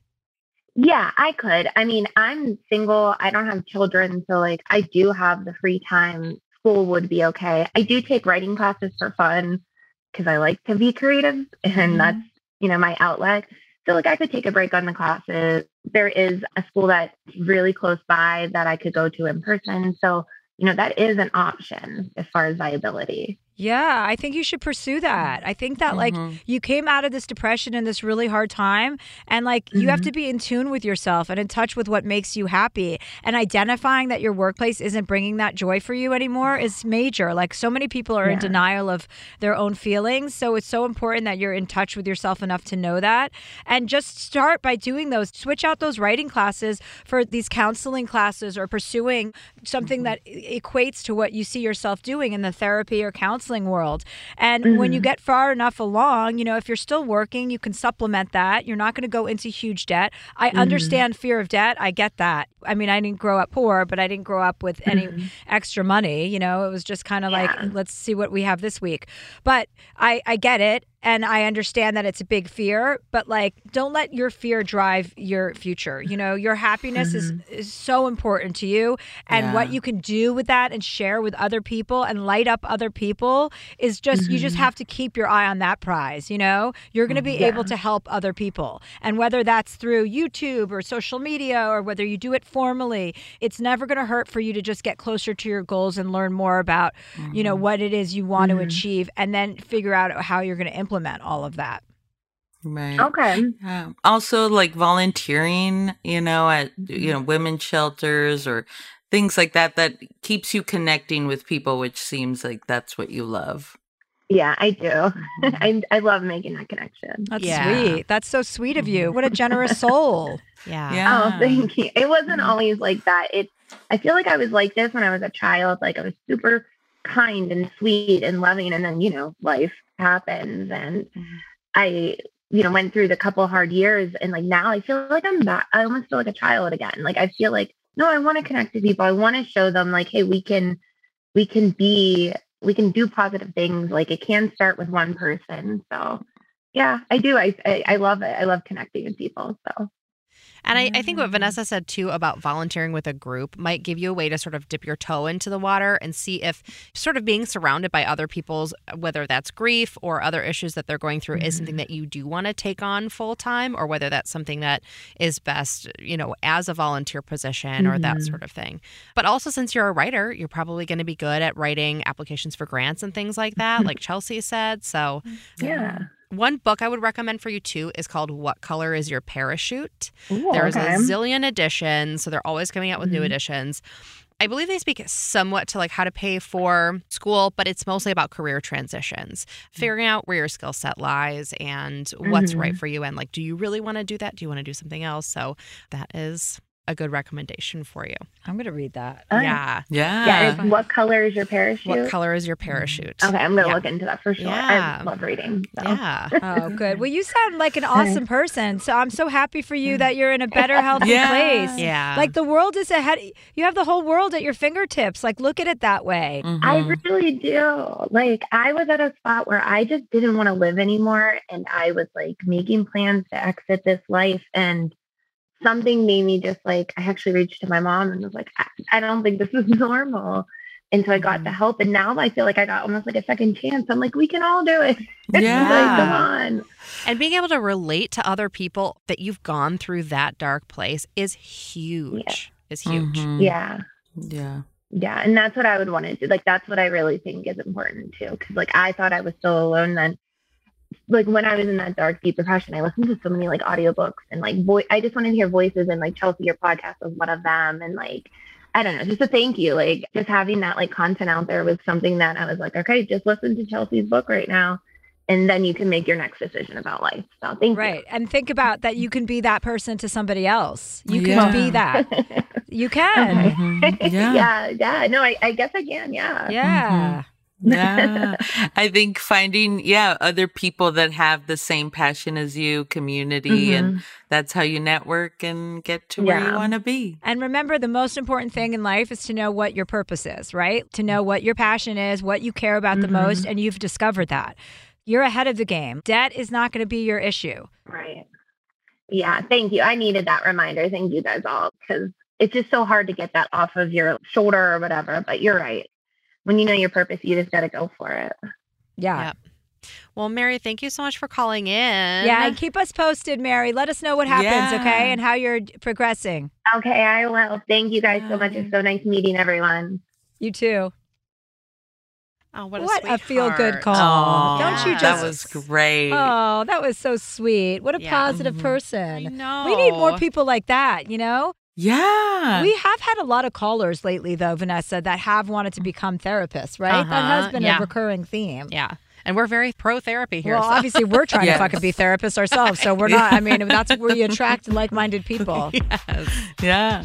Yeah, I could. I mean, I'm single. I don't have children. So, like, I do have the free time. School would be okay. I do take writing classes for fun because I like to be creative and mm-hmm. that's, you know, my outlet. So, like, I could take a break on the classes. There is a school that's really close by that I could go to in person. So, you know, that is an option as far as viability. Yeah, I think you should pursue that. I think that like Mhm. you came out of this depression and this really hard time and like you have to be in tune with yourself and in touch with what makes you happy and identifying that your workplace isn't bringing that joy for you anymore is major. Like so many people are in denial of their own feelings, so it's so important that you're in touch with yourself enough to know that and just start by doing those switch out those writing classes for these counseling classes or pursuing something that e- equates to what you see yourself doing in the therapy or counseling world. And when you Mhm. get far enough along, you know, if you're still working, you can supplement that. You're not going to go into huge debt. I Mhm. understand fear of debt. I get that. I mean, I didn't grow up poor, but I didn't grow up with any Mhm. extra money. You know, it was just kind of Yeah. like, let's see what we have this week. But I, I get it. And I understand that it's a big fear, but like, don't let your fear drive your future. You know, your happiness is, mm-hmm. is so important to you. And what you can do with that and share with other people and light up other people is just, you just Mhm. have to keep your eye on that prize. You know, you're going to be mm-hmm. Yeah. able to help other people. And whether that's through YouTube or social media or whether you do it formally, it's never going to hurt for you to just get closer to your goals and learn more about, you know, mm-hmm. what it is you want to achieve and then figure out how you're going to implement all of that. Right. Okay. Yeah. Also, like volunteering, you know, at you know mm-hmm. women's shelters or things like that, that keeps you connecting with people, which seems like that's what you love. Yeah, I do. Mm-hmm. I, I love making that connection. That's Yeah. sweet. That's so sweet of you. Mm-hmm. What a generous soul. Yeah. Oh, thank you. It wasn't always like that. It I feel like I was like this when I was a child. Like I was super kind and sweet and loving and then, you know, life happens and mm-hmm. I, you know, went through the couple hard years and like now I feel like I'm back. I almost feel like a child again. Like I feel like, no, I want to connect to people. I want to show them like, hey, we can we can be we can do positive things. Like it can start with one person. So yeah, I do. I I, I love it. I love connecting with people. So And I, I think what Vanessa said too about volunteering with a group might give you a way to sort of dip your toe into the water and see if sort of being surrounded by other people's, whether that's grief or other issues that they're going through, is something that you do want to take on full time or whether that's something that is best, you know, as a volunteer position or that Mhm. sort of thing. But also, since you're a writer, you're probably going to be good at writing applications for grants and things like that, like Chelsea said. So, yeah. One book I would recommend for you too is called What Color is Your Parachute? Ooh, There's okay. a zillion editions, so they're always coming out with new Mhm. editions. I believe they speak somewhat to like how to pay for school, but it's mostly about career transitions, figuring out where your skill set lies and what's Mhm. right for you. And like, do you really want to do that? Do you want to do something else? So that is a good recommendation for you. I'm going to read that. Oh, yeah. Yeah. it's what color is your parachute? What color is your parachute? Okay, I'm gonna Yeah. look into that for sure. Yeah. I love reading. so. Yeah. Oh, good. Well, you sound like an awesome person. So I'm so happy for you that you're in a better, healthy Yeah. place. Yeah. Like the world is ahead. You have the whole world at your fingertips. Like, look at it that way. Mm-hmm. I really do. Like I was at a spot where I just didn't want to live anymore and I was like making plans to exit this life and something made me just like I actually reached to my mom and was like I, I don't think this is normal. And so I got the mm-hmm. help and now I feel like I got almost like a second chance. I'm like we can all do it. It's like, come on. And being able to relate to other people that you've gone through that dark place is huge. Is huge. Mm-hmm. Yeah. Yeah. Yeah, and that's what I would want to do. Like that's what I really think is important too. Because like I thought I was still alone then. Like when I was in that dark, deep depression, I listened to so many like audiobooks and like voice. I just wanted to hear voices and like Chelsea, your podcast was one of them. And like I don't know, just a thank you. Like just having that like content out there was something that I was like, okay, just listen to Chelsea's book right now, and then you can make your next decision about life. So thank Right. And think about that you can be that person to somebody else. You can be that. You can. you. Mm-hmm. Yeah. yeah, yeah. No, I, I guess I can. Yeah. Yeah. Mm-hmm. Yeah i think finding yeah other people that have the same passion as you community and mm-hmm. that's how you network and get to where you want to be And remember, the most important thing in life is to know what your purpose is, right? To know what your passion is, what you care about the most, mm-hmm. and you've discovered that. You're ahead of the game. Debt is not going to be your issue. Right. Yeah, thank you. I needed that reminder. Thank you guys all because it's just so hard to get that off of your shoulder or whatever. But you're right. When you know your purpose, you just got to go for it. Yeah. Well, Mary, thank you so much for calling in. Yeah, and keep us posted, Mary. Let us know what happens, Yeah. okay? And how you're progressing. Okay, I will. Thank you guys so much. It's so nice meeting everyone. You too. Oh, what a, What a feel good call. Aw, Don't you just that was great Oh, that was so sweet. What a Yeah. positive mm-hmm. person. know. We need more people like that, you know? Yeah We have had a lot of callers lately, though, Vanessa, that have wanted to become therapists, right? That has Uh-huh, been yeah. a recurring theme. Yeah. And we're very pro therapy here. Well, so- obviously, we're trying Yes. to fucking be therapists ourselves, so we're not. I mean, that's where you attract like minded people. yes. yeah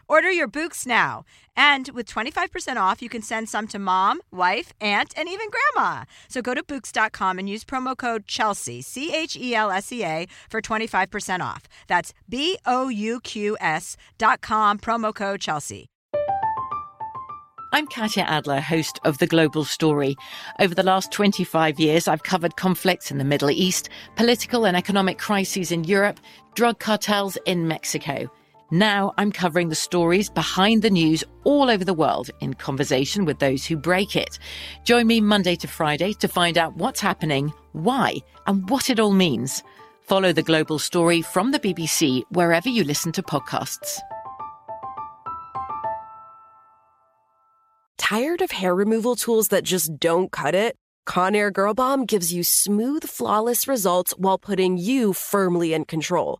Order your Bouqs now. And with 25% off, you can send some to mom, wife, aunt, and even grandma. So go to Bouqs.com and use promo code Chelsea, C H E L S E A, for 25% off. That's B O U Q S dot com, promo code Chelsea. I'm Katya Adler, host of The Global Story. Over the last 25 years, I've covered conflicts in the Middle East, political and economic crises in Europe, drug cartels in Mexico. Now I'm covering the stories behind the news all over the world in conversation with those who break it. Join me Monday to Friday to find out what's happening, why, and what it all means. Follow The Global Story from the BBC wherever you listen to podcasts. Tired of hair removal tools that just don't cut it? Conair Girl Bomb gives you smooth, flawless results while putting you firmly in control.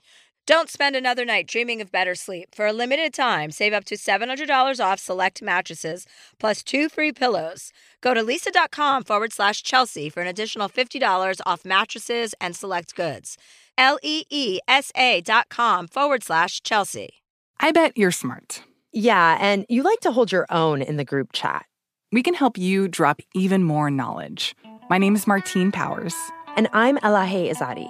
Don't spend another night dreaming of better sleep. For a limited time, save up to $700 off select mattresses plus two free pillows. Go to leesa.com forward slash Chelsea for an additional $50 off mattresses and select goods. L E E S A dot com forward slash Chelsea. I bet you're smart. Yeah, and you like to hold your own in the group chat. We can help you drop even more knowledge. My name is Martine Powers. And I'm Elahe Izadi.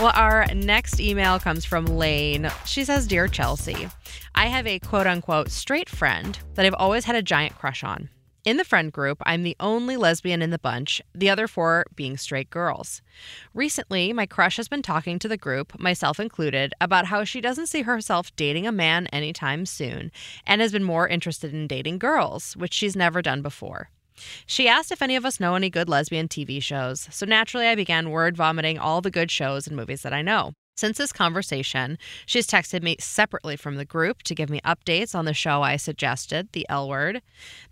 Well, our next email comes from Lane. She says, Dear Chelsea, I have a quote unquote straight friend that I've always had a giant crush on. In the friend group, I'm the only lesbian in the bunch, the other four being straight girls. Recently, my crush has been talking to the group, myself included, about how she doesn't see herself dating a man anytime soon and has been more interested in dating girls, which she's never done before. She asked if any of us know any good lesbian TV shows, so naturally I began word vomiting all the good shows and movies that I know. Since this conversation, she's texted me separately from the group to give me updates on the show I suggested, The L Word.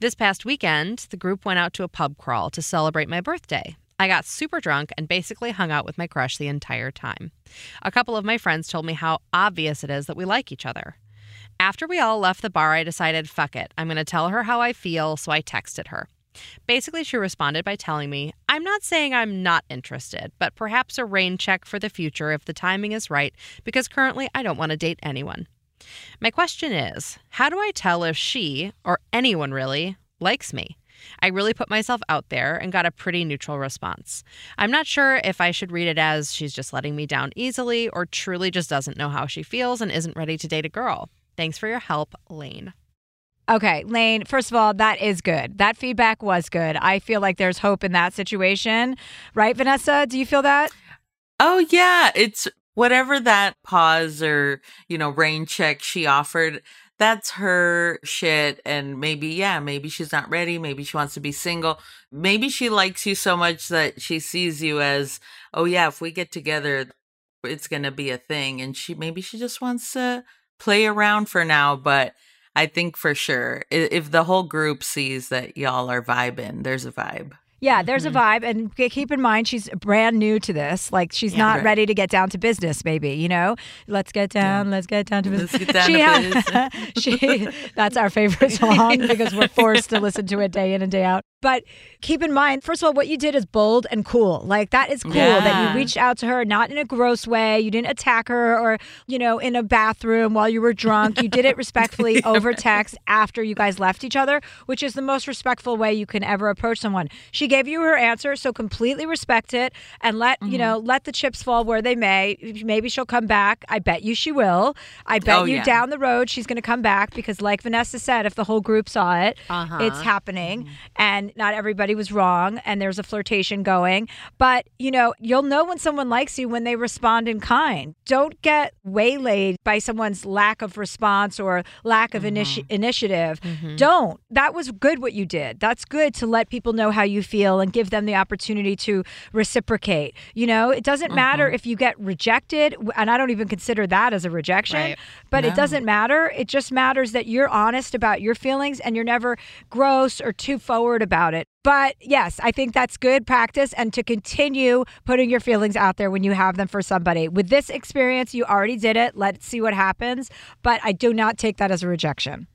This past weekend, the group went out to a pub crawl to celebrate my birthday. I got super drunk and basically hung out with my crush the entire time. A couple of my friends told me how obvious it is that we like each other. After we all left the bar, I decided, fuck it, I'm going to tell her how I feel, so I texted her. Basically, she responded by telling me, I'm not saying I'm not interested, but perhaps a rain check for the future if the timing is right, because currently I don't want to date anyone. My question is how do I tell if she, or anyone really, likes me? I really put myself out there and got a pretty neutral response. I'm not sure if I should read it as she's just letting me down easily or truly just doesn't know how she feels and isn't ready to date a girl. Thanks for your help, Lane. Okay, Lane, first of all, that is good. That feedback was good. I feel like there's hope in that situation. Right, Vanessa? Do you feel that? Oh, yeah. It's whatever that pause or, you know, rain check she offered. That's her shit. And maybe, yeah, maybe she's not ready. Maybe she wants to be single. Maybe she likes you so much that she sees you as, oh, yeah, if we get together, it's going to be a thing. And she, maybe she just wants to play around for now. But, I think for sure, if the whole group sees that y'all are vibing, there's a vibe. Yeah, there's mm-hmm. a vibe. And keep in mind, she's brand new to this. Like, she's yeah, not right. ready to get down to business, maybe, you know? Let's get down, yeah. let's get down to business. Let's get down she to she, that's our favorite song because we're forced to listen to it day in and day out. But keep in mind, first of all, what you did is bold and cool. Like that is cool yeah. that you reached out to her, not in a gross way. You didn't attack her or, you know, in a bathroom while you were drunk. You did it respectfully over text after you guys left each other, which is the most respectful way you can ever approach someone. She gave you her answer, so completely respect it and let, mm-hmm. you know, let the chips fall where they may. Maybe she'll come back. I bet you she will. I bet oh, you yeah. down the road she's going to come back because like Vanessa said, if the whole group saw it, uh-huh. it's happening. Mm-hmm. And not everybody was wrong and there's a flirtation going. But, you know, you'll know when someone likes you when they respond in kind. Don't get waylaid by someone's lack of response or lack of initi- initiative. Don't. That was good what you did. That's good to let people know how you feel and give them the opportunity to reciprocate. You know, it doesn't matter mm-hmm. if you get rejected, and I don't even consider that as a rejection, Right. but it doesn't matter. It just matters that you're honest about your feelings and you're never gross or too forward about it. But yes, I think that's good practice and to continue putting your feelings out there when you have them for somebody. With this experience, you already did it. Let's see what happens. But I do not take that as a rejection.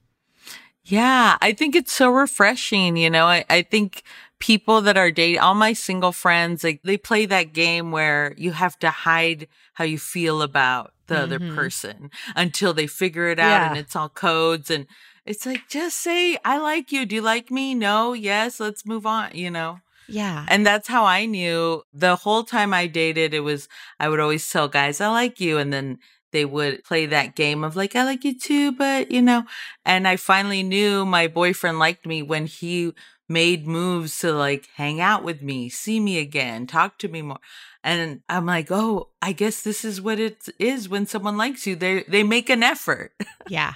Yeah, I think it's so refreshing. You know, I, I think people that are dating, all my single friends, like they play that game where you have to hide how you feel about the other Mhm. person until they figure it out and it's all codes. And it's like, just say, I like you. Do you like me? No. Yes. Let's move on, you know? Yeah. And that's how I knew the whole time I dated, it was, I would always tell guys, I like you. And then they would play that game of like, I like you too, but you know, and I finally knew my boyfriend liked me when he made moves to like hang out with me, see me again, talk to me more. And I'm like, oh, I guess this is what it is when someone likes you. They they make an effort. Yeah.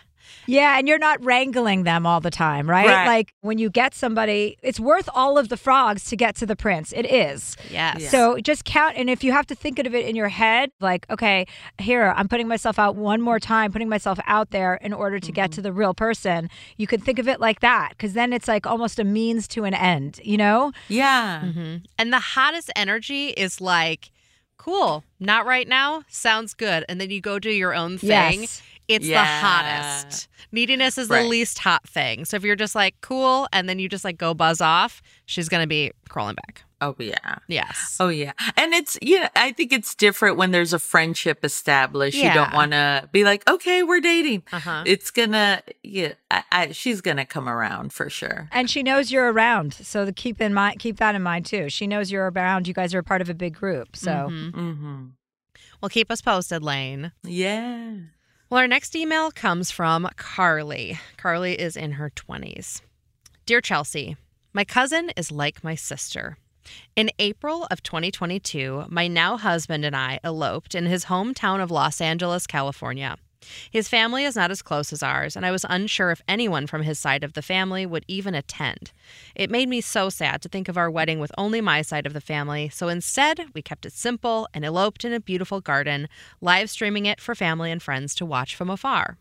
Yeah, and you're not wrangling them all the time, right? Right. Like when you get somebody, it's worth all of the frogs to get to the prince. It is. Yes. Yeah. So just count. And if you have to think of it in your head, like, okay, here, I'm putting myself out one more time, putting myself out there in order to get to the real person, you could think of it like that. Cause then it's like almost a means to an end, you know? Yeah. Mhm. And the hottest energy is like, cool, not right now, sounds good. And then you go do your own thing. Yes. It's Yeah. the hottest. Neediness is the least hot thing. So if you're just like, cool, and then you just like go buzz off, she's going to be crawling back. Oh yeah. Yes. Oh yeah. And it's yeah, I think it's different when there's a friendship established. You don't want to be like, "Okay, we're dating." Uh-huh. It's going to yeah, I, I, she's going to come around for sure. And she knows you're around. So the, keep in mind, keep that in mind too. She knows you're around. You guys are a part of a big group. So Mhm. Mhm. Well, keep us posted, Lane. Yeah. Well, our next email comes from Carly. Carly is in her 20s. Dear Chelsea, my cousin is like my sister. In April of 2022, my now husband and I eloped in his hometown of Los Angeles, California. His family is not as close as ours, and I was unsure if anyone from his side of the family would even attend. It made me so sad to think of our wedding with only my side of the family, so instead, we kept it simple and eloped in a beautiful garden, live streaming it for family and friends to watch from afar.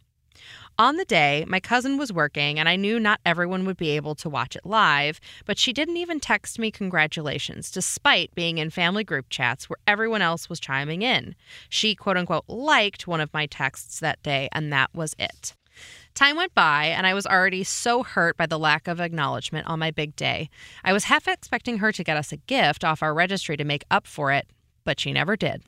On the day, my cousin was working, and I knew not everyone would be able to watch it live, but she didn't even text me congratulations, despite being in family group chats where everyone else was chiming in. She, quote unquote, liked one of my texts that day, and that was it. Time went by, and I was already so hurt by the lack of acknowledgement on my big day. I was half expecting her to get us a gift off our registry to make up for it, but she never did.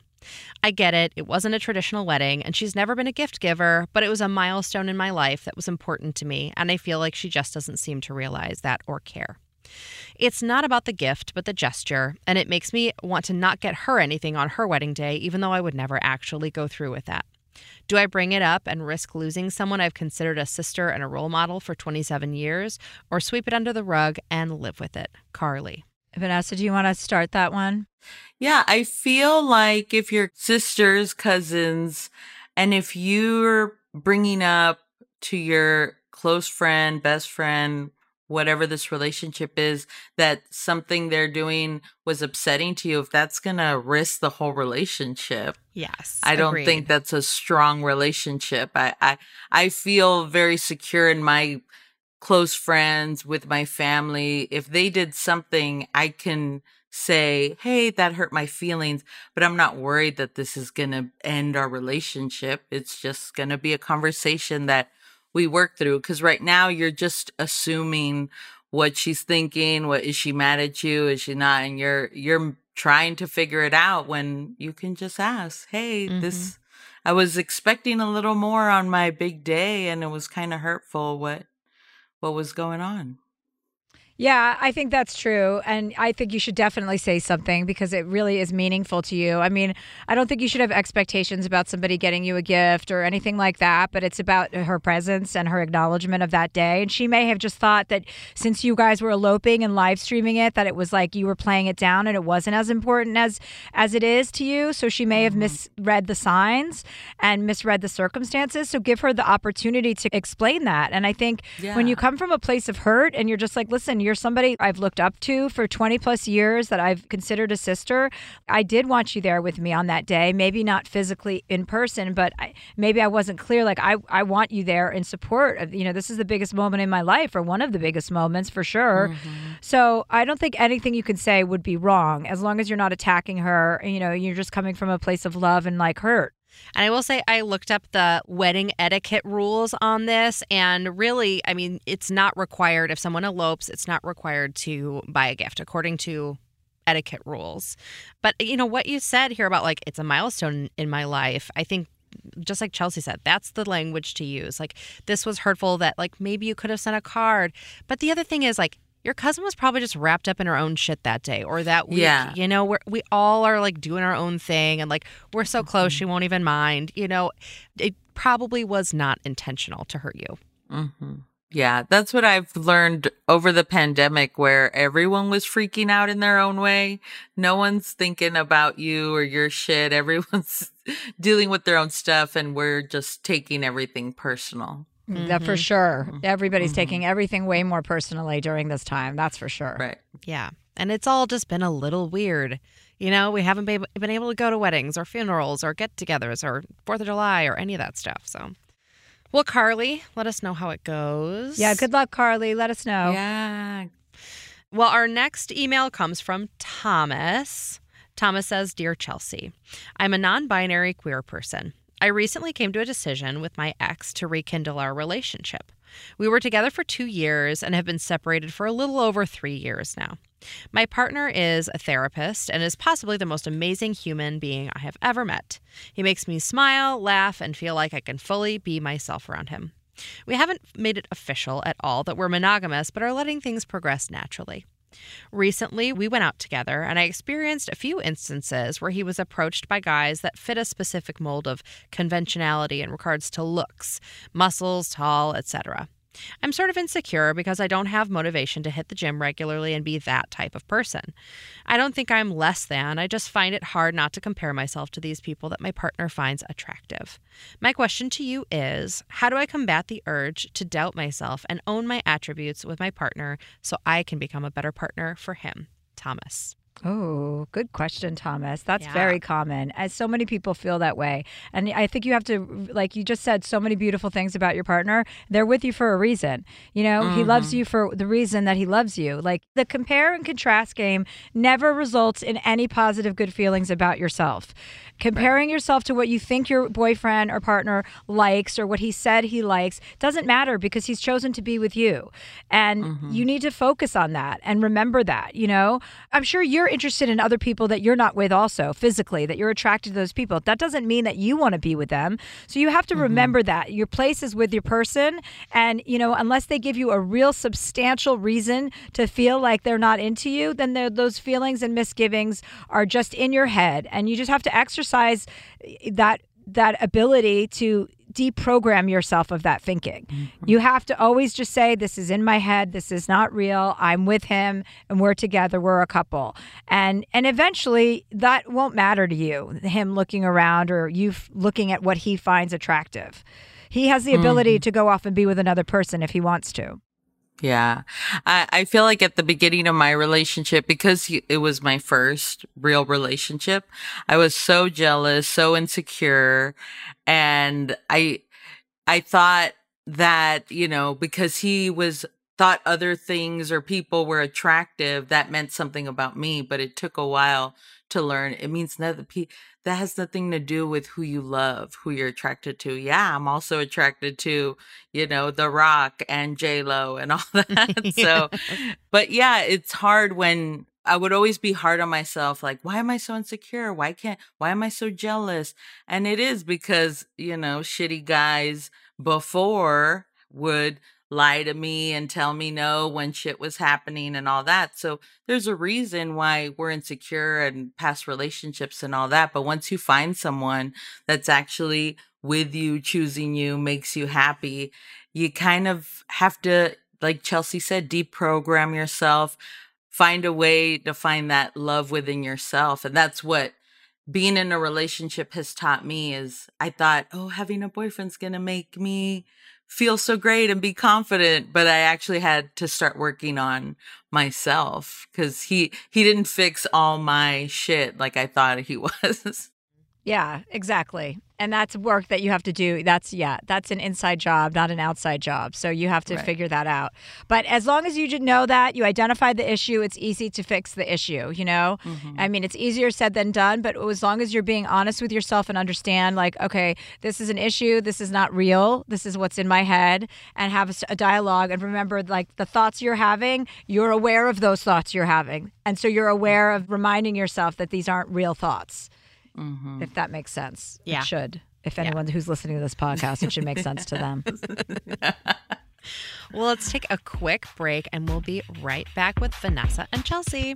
I get it, it wasn't a traditional wedding, and she's never been a gift giver, but it was a milestone in my life that was important to me, and I feel like she just doesn't seem to realize that or care. It's not about the gift, but the gesture, and it makes me want to not get her anything on her wedding day, even though I would never actually go through with that. Do I bring it up and risk losing someone I've considered a sister and a role model for 27 years, or sweep it under the rug and live with it? Carly. Vanessa, do you want to start that one? Yeah, I feel like if you're sisters, cousins, and if you're bringing up to your close friend, best friend, whatever this relationship is, that something they're doing was upsetting to you, if that's going to risk the whole relationship, Yes. I don't agreed. think that's a strong relationship. I, I I feel very secure in my close friends with my family. If they did something, I can say, "Hey, that hurt my feelings," but I'm not worried that this is going to end our relationship. It's just going to be a conversation that we work through cuz right now you're just assuming what she's thinking, what is she mad at you, is she not and you're you're trying to figure it out when you can just ask, "Hey, this mm-hmm. I was expecting a little more on my big day and it was kind of hurtful what what was going on." Yeah, I think that's true. And I think you should definitely say something because it really is meaningful to you. I mean, I don't think you should have expectations about somebody getting you a gift or anything like that, but it's about her presence and her acknowledgement of that day. And she may have just thought that since you guys were eloping and live streaming it, that it was like you were playing it down and it wasn't as important as as it is to you. So she may have mm-hmm. misread the signs and misread the circumstances. So give her the opportunity to explain that. And I think when you come from a place of hurt and you're just like, listen, you're somebody I've looked up to for 20 plus years that I've considered a sister. I did want you there with me on that day, maybe not physically in person, but I, maybe I wasn't clear. Like, I, I want you there in support of, you know, this is the biggest moment in my life or one of the biggest moments for sure. Mm-hmm. So I don't think anything you can say would be wrong as long as you're not attacking her. You know, you're just coming from a place of love and like hurt. And I will say, I looked up the wedding etiquette rules on this, and really, I mean, it's not required if someone elopes, it's not required to buy a gift according to etiquette rules. But, you know, what you said here about like it's a milestone in my life, I think just like Chelsea said, that's the language to use. Like, this was hurtful that, like, maybe you could have sent a card. But the other thing is, like, your cousin was probably just wrapped up in her own shit that day or that week. Yeah. You know, we're, we all are like doing our own thing and like we're so close, she won't even mind. You know, it probably was not intentional to hurt you. hmm Yeah, that's what I've learned over the pandemic where everyone was freaking out in their own way. No one's thinking about you or your shit. Everyone's dealing with their own stuff and we're just taking everything personal. That for mm-hmm. sure. Mm-hmm. Everybody's mm-hmm. taking everything way more personally during this time. That's for sure. Right. Yeah. And it's all just been a little weird. You know, we haven't been been able to go to weddings or funerals or get togethers or 4th of July or any of that stuff. So, well, Carly, let us know how it goes. Yeah, good luck, Carly. Let us know. Yeah. Well, our next email comes from Thomas. Thomas says Dear Chelsea, I'm a non binary queer person. I recently came to a decision with my ex to rekindle our relationship. We were together for two years and have been separated for a little over three years now. My partner is a therapist and is possibly the most amazing human being I have ever met. He makes me smile, laugh, and feel like I can fully be myself around him. We haven't made it official at all that we're monogamous, but are letting things progress naturally. Recently, we went out together, and I experienced a few instances where he was approached by guys that fit a specific mold of conventionality in regards to looks, muscles, tall, etc. I'm sort of insecure because I don't have motivation to hit the gym regularly and be that type of person. I don't think I'm less than, I just find it hard not to compare myself to these people that my partner finds attractive. My question to you is how do I combat the urge to doubt myself and own my attributes with my partner so I can become a better partner for him? Thomas. Oh, good question, Thomas. That's Yeah. very common. As so many people feel that way. And I think you have to, like you just said, so many beautiful things about your partner. They're with you for a reason. You know, he loves Mhm. you for the reason that he loves you. Like the compare and contrast game never results in any positive, good feelings about yourself. Comparing yourself to what you think your boyfriend or partner likes or what he said he likes doesn't matter because he's chosen to be with you. And you need to focus on that and remember that, you know? I'm sure you're interested in other people that you're not with also physically, that you're attracted to those people. That doesn't mean that you want to be with them. So you have to mm-hmm. remember that your place is with your person. And, you know, unless they give you a real substantial reason to feel like they're not into you, then those feelings and misgivings are just in your head. And you just have to exercise eh, that that ability to deprogram yourself of that thinking. You have to always just say, This is in my head, this is not real, I'm with him, and we're together, we're a couple. And and eventually that won't matter to you, him looking around or you f- looking at what he finds attractive. He has the mm-hmm. ability to go off and be with another person if he wants to. Yeah. I, I feel like at the beginning of my relationship, because he- it was my first real relationship, I was so jealous, so insecure. And I, I thought that, you know, because he was thought other things or people were attractive, that meant something about me. But it took a while to learn. It means nothing. pe- That has nothing to do with who you love, who you're attracted to. Yeah, I'm also attracted to, you know, The Rock and J Lo and all that. so, but yeah, it's hard when I would always be hard on myself. Like, why am I so insecure? Why can't? Why am I so jealous? And it is because you know, shitty guys before would lie to me and tell me no when shit was happening and all that. So there's a reason why we're insecure and past relationships and all that. But once you find someone that's actually with you, choosing you, makes you happy, you kind of have to, like Chelsea said, deprogram yourself, find a way to find that love within yourself. And that's what being in a relationship has taught me is I thought, oh, having a boyfriend's going to make me feel so great and be confident but i actually had to start working on myself because he he didn't fix all my shit like i thought he was Yeah, exactly. And that's work that you have to do. That's yeah, that's an inside job, not an outside job. So you have to Right. figure that out. But as long as you know that, you identify the issue, it's easy to fix the issue, you know? Mm-hmm. I mean, it's easier said than done, but as long as you're being honest with yourself and understand like, okay, this is an issue, this is not real, this is what's in my head and have a dialogue and remember like the thoughts you're having, you're aware of those thoughts you're having. And so you're aware of reminding yourself that these aren't real thoughts Mm-hmm. if that makes sense. Yeah. It should. If anyone who's listening to this podcast, it should make sense to them. Well, let's take a quick break and we'll be right back with Vanessa and Chelsea.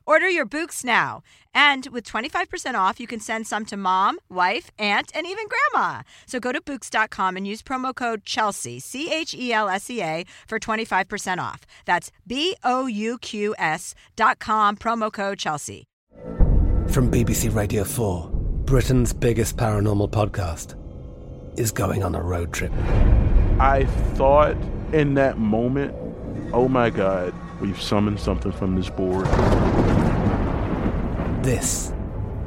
Order your Bouqs now. And with 25% off, you can send some to mom, wife, aunt, and even grandma. So go to Bouqs.com and use promo code Chelsea, C H E L S E A, for 25% off. That's B O U Q S dot com, promo code Chelsea. From BBC Radio 4, Britain's biggest paranormal podcast is going on a road trip. I thought in that moment, oh my God, we've summoned something from this board. This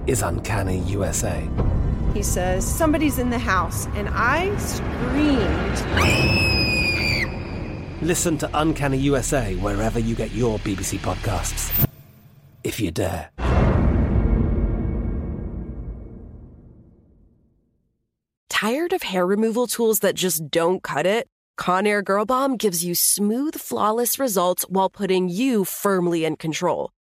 is Uncanny USA. He says, Somebody's in the house. And I screamed. Listen to Uncanny USA wherever you get your BBC podcasts, if you dare. Tired of hair removal tools that just don't cut it? Conair Girl Bomb gives you smooth, flawless results while putting you firmly in control.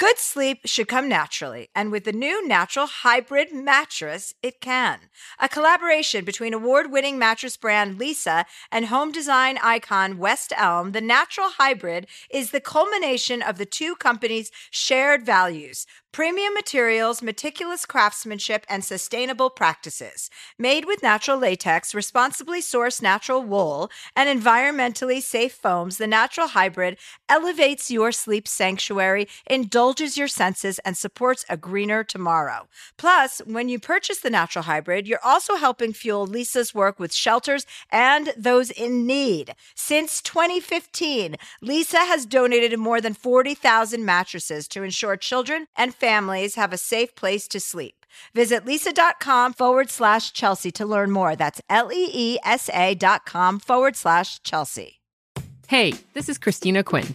Good sleep should come naturally, and with the new Natural Hybrid mattress, it can. A collaboration between award winning mattress brand Leesa and home design icon West Elm, the Natural Hybrid is the culmination of the two companies' shared values premium materials, meticulous craftsmanship, and sustainable practices. Made with natural latex, responsibly sourced natural wool, and environmentally safe foams, the Natural Hybrid elevates your sleep sanctuary, indulges your senses, and supports a greener tomorrow. Plus, when you purchase the Natural Hybrid, you're also helping fuel Leesa's work with shelters and those in need. Since 2015, Leesa has donated more than 40,000 mattresses to ensure children and families have a safe place to sleep. Visit leesa.com forward slash Chelsea to learn more. That's L E E S A dot com forward slash Chelsea. Hey, this is Christina Quinn.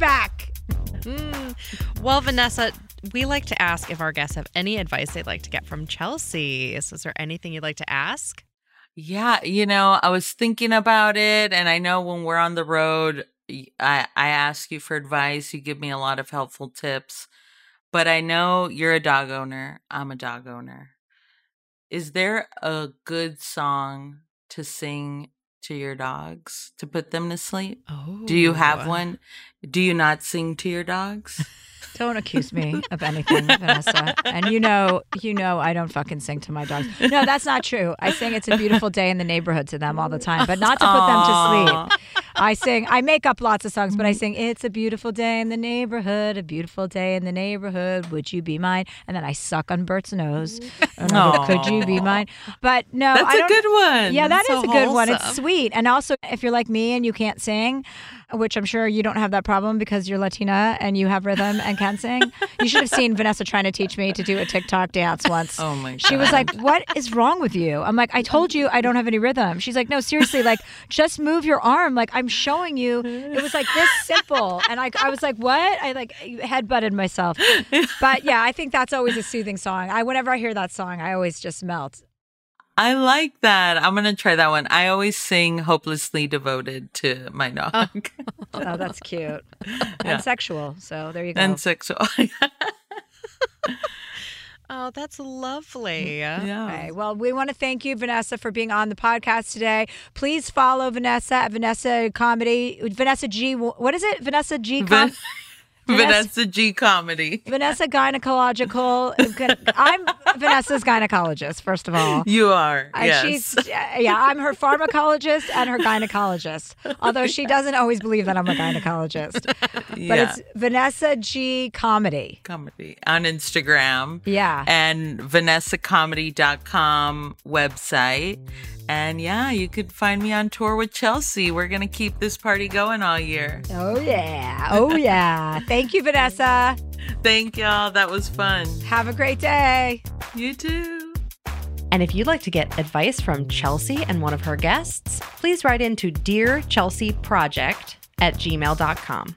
Back. Mm. Well, Vanessa, we like to ask if our guests have any advice they'd like to get from Chelsea. So is there anything you'd like to ask? Yeah, you know, I was thinking about it, and I know when we're on the road, I I ask you for advice. You give me a lot of helpful tips, but I know you're a dog owner. I'm a dog owner. Is there a good song to sing to your dogs to put them to sleep? Oh. Do you have oh. one? Do you not sing to your dogs? Don't accuse me of anything, Vanessa. And you know, you know, I don't fucking sing to my dogs. No, that's not true. I sing "It's a Beautiful Day in the Neighborhood" to them all the time, but not to put them to sleep. I sing. I make up lots of songs, but I sing "It's a Beautiful Day in the Neighborhood, a beautiful day in the neighborhood. Would you be mine?" And then I suck on Bert's nose. Go, Could you be mine? But no, That's a good one. Yeah, that is a good one. It's sweet, and also if you're like me and you can't sing, which I'm sure you don't have that problem because you're Latina and you have rhythm and can sing. You should have seen Vanessa trying to teach me to do a TikTok dance once. Oh my She was like, "What is wrong with you?" I'm like, "I told you I don't have any rhythm." She's like, "No, seriously, like just move your arm. Like I'm showing you. It was like this simple." And I, I was like, "What?" I like head butted myself. But yeah, I think that's always a soothing song. I whenever I hear that song, I always just melt. I like that. I'm gonna try that one. I always sing "Hopelessly Devoted" to my dog. Oh, oh that's cute Yeah. and sexual. So there you go. and sexual. Oh, that's lovely. Mm, yeah. Okay. Well, we want to thank you, Vanessa, for being on the podcast today. Please follow Vanessa at Vanessa Comedy. Vanessa G. What is it? Vanessa G. Com- Vanessa G comedy. Vanessa Gynecological. I'm Vanessa's gynecologist, first of all. You are. And yes. she's yeah, I'm her pharmacologist and her gynecologist. Although she doesn't always believe that I'm a gynecologist. But Yeah. it's Vanessa G Comedy. comedy on Instagram. Yeah. And vanessacomedy.com website. And yeah, you could find me on tour with Chelsea. We're going to keep this party going all year. Oh yeah. Oh yeah. Thank you, Vanessa. Thank y'all. That was fun. Have a great day. You too. And if you'd like to get advice from Chelsea and one of her guests, please write into Dear Chelsea Project at gmail.com.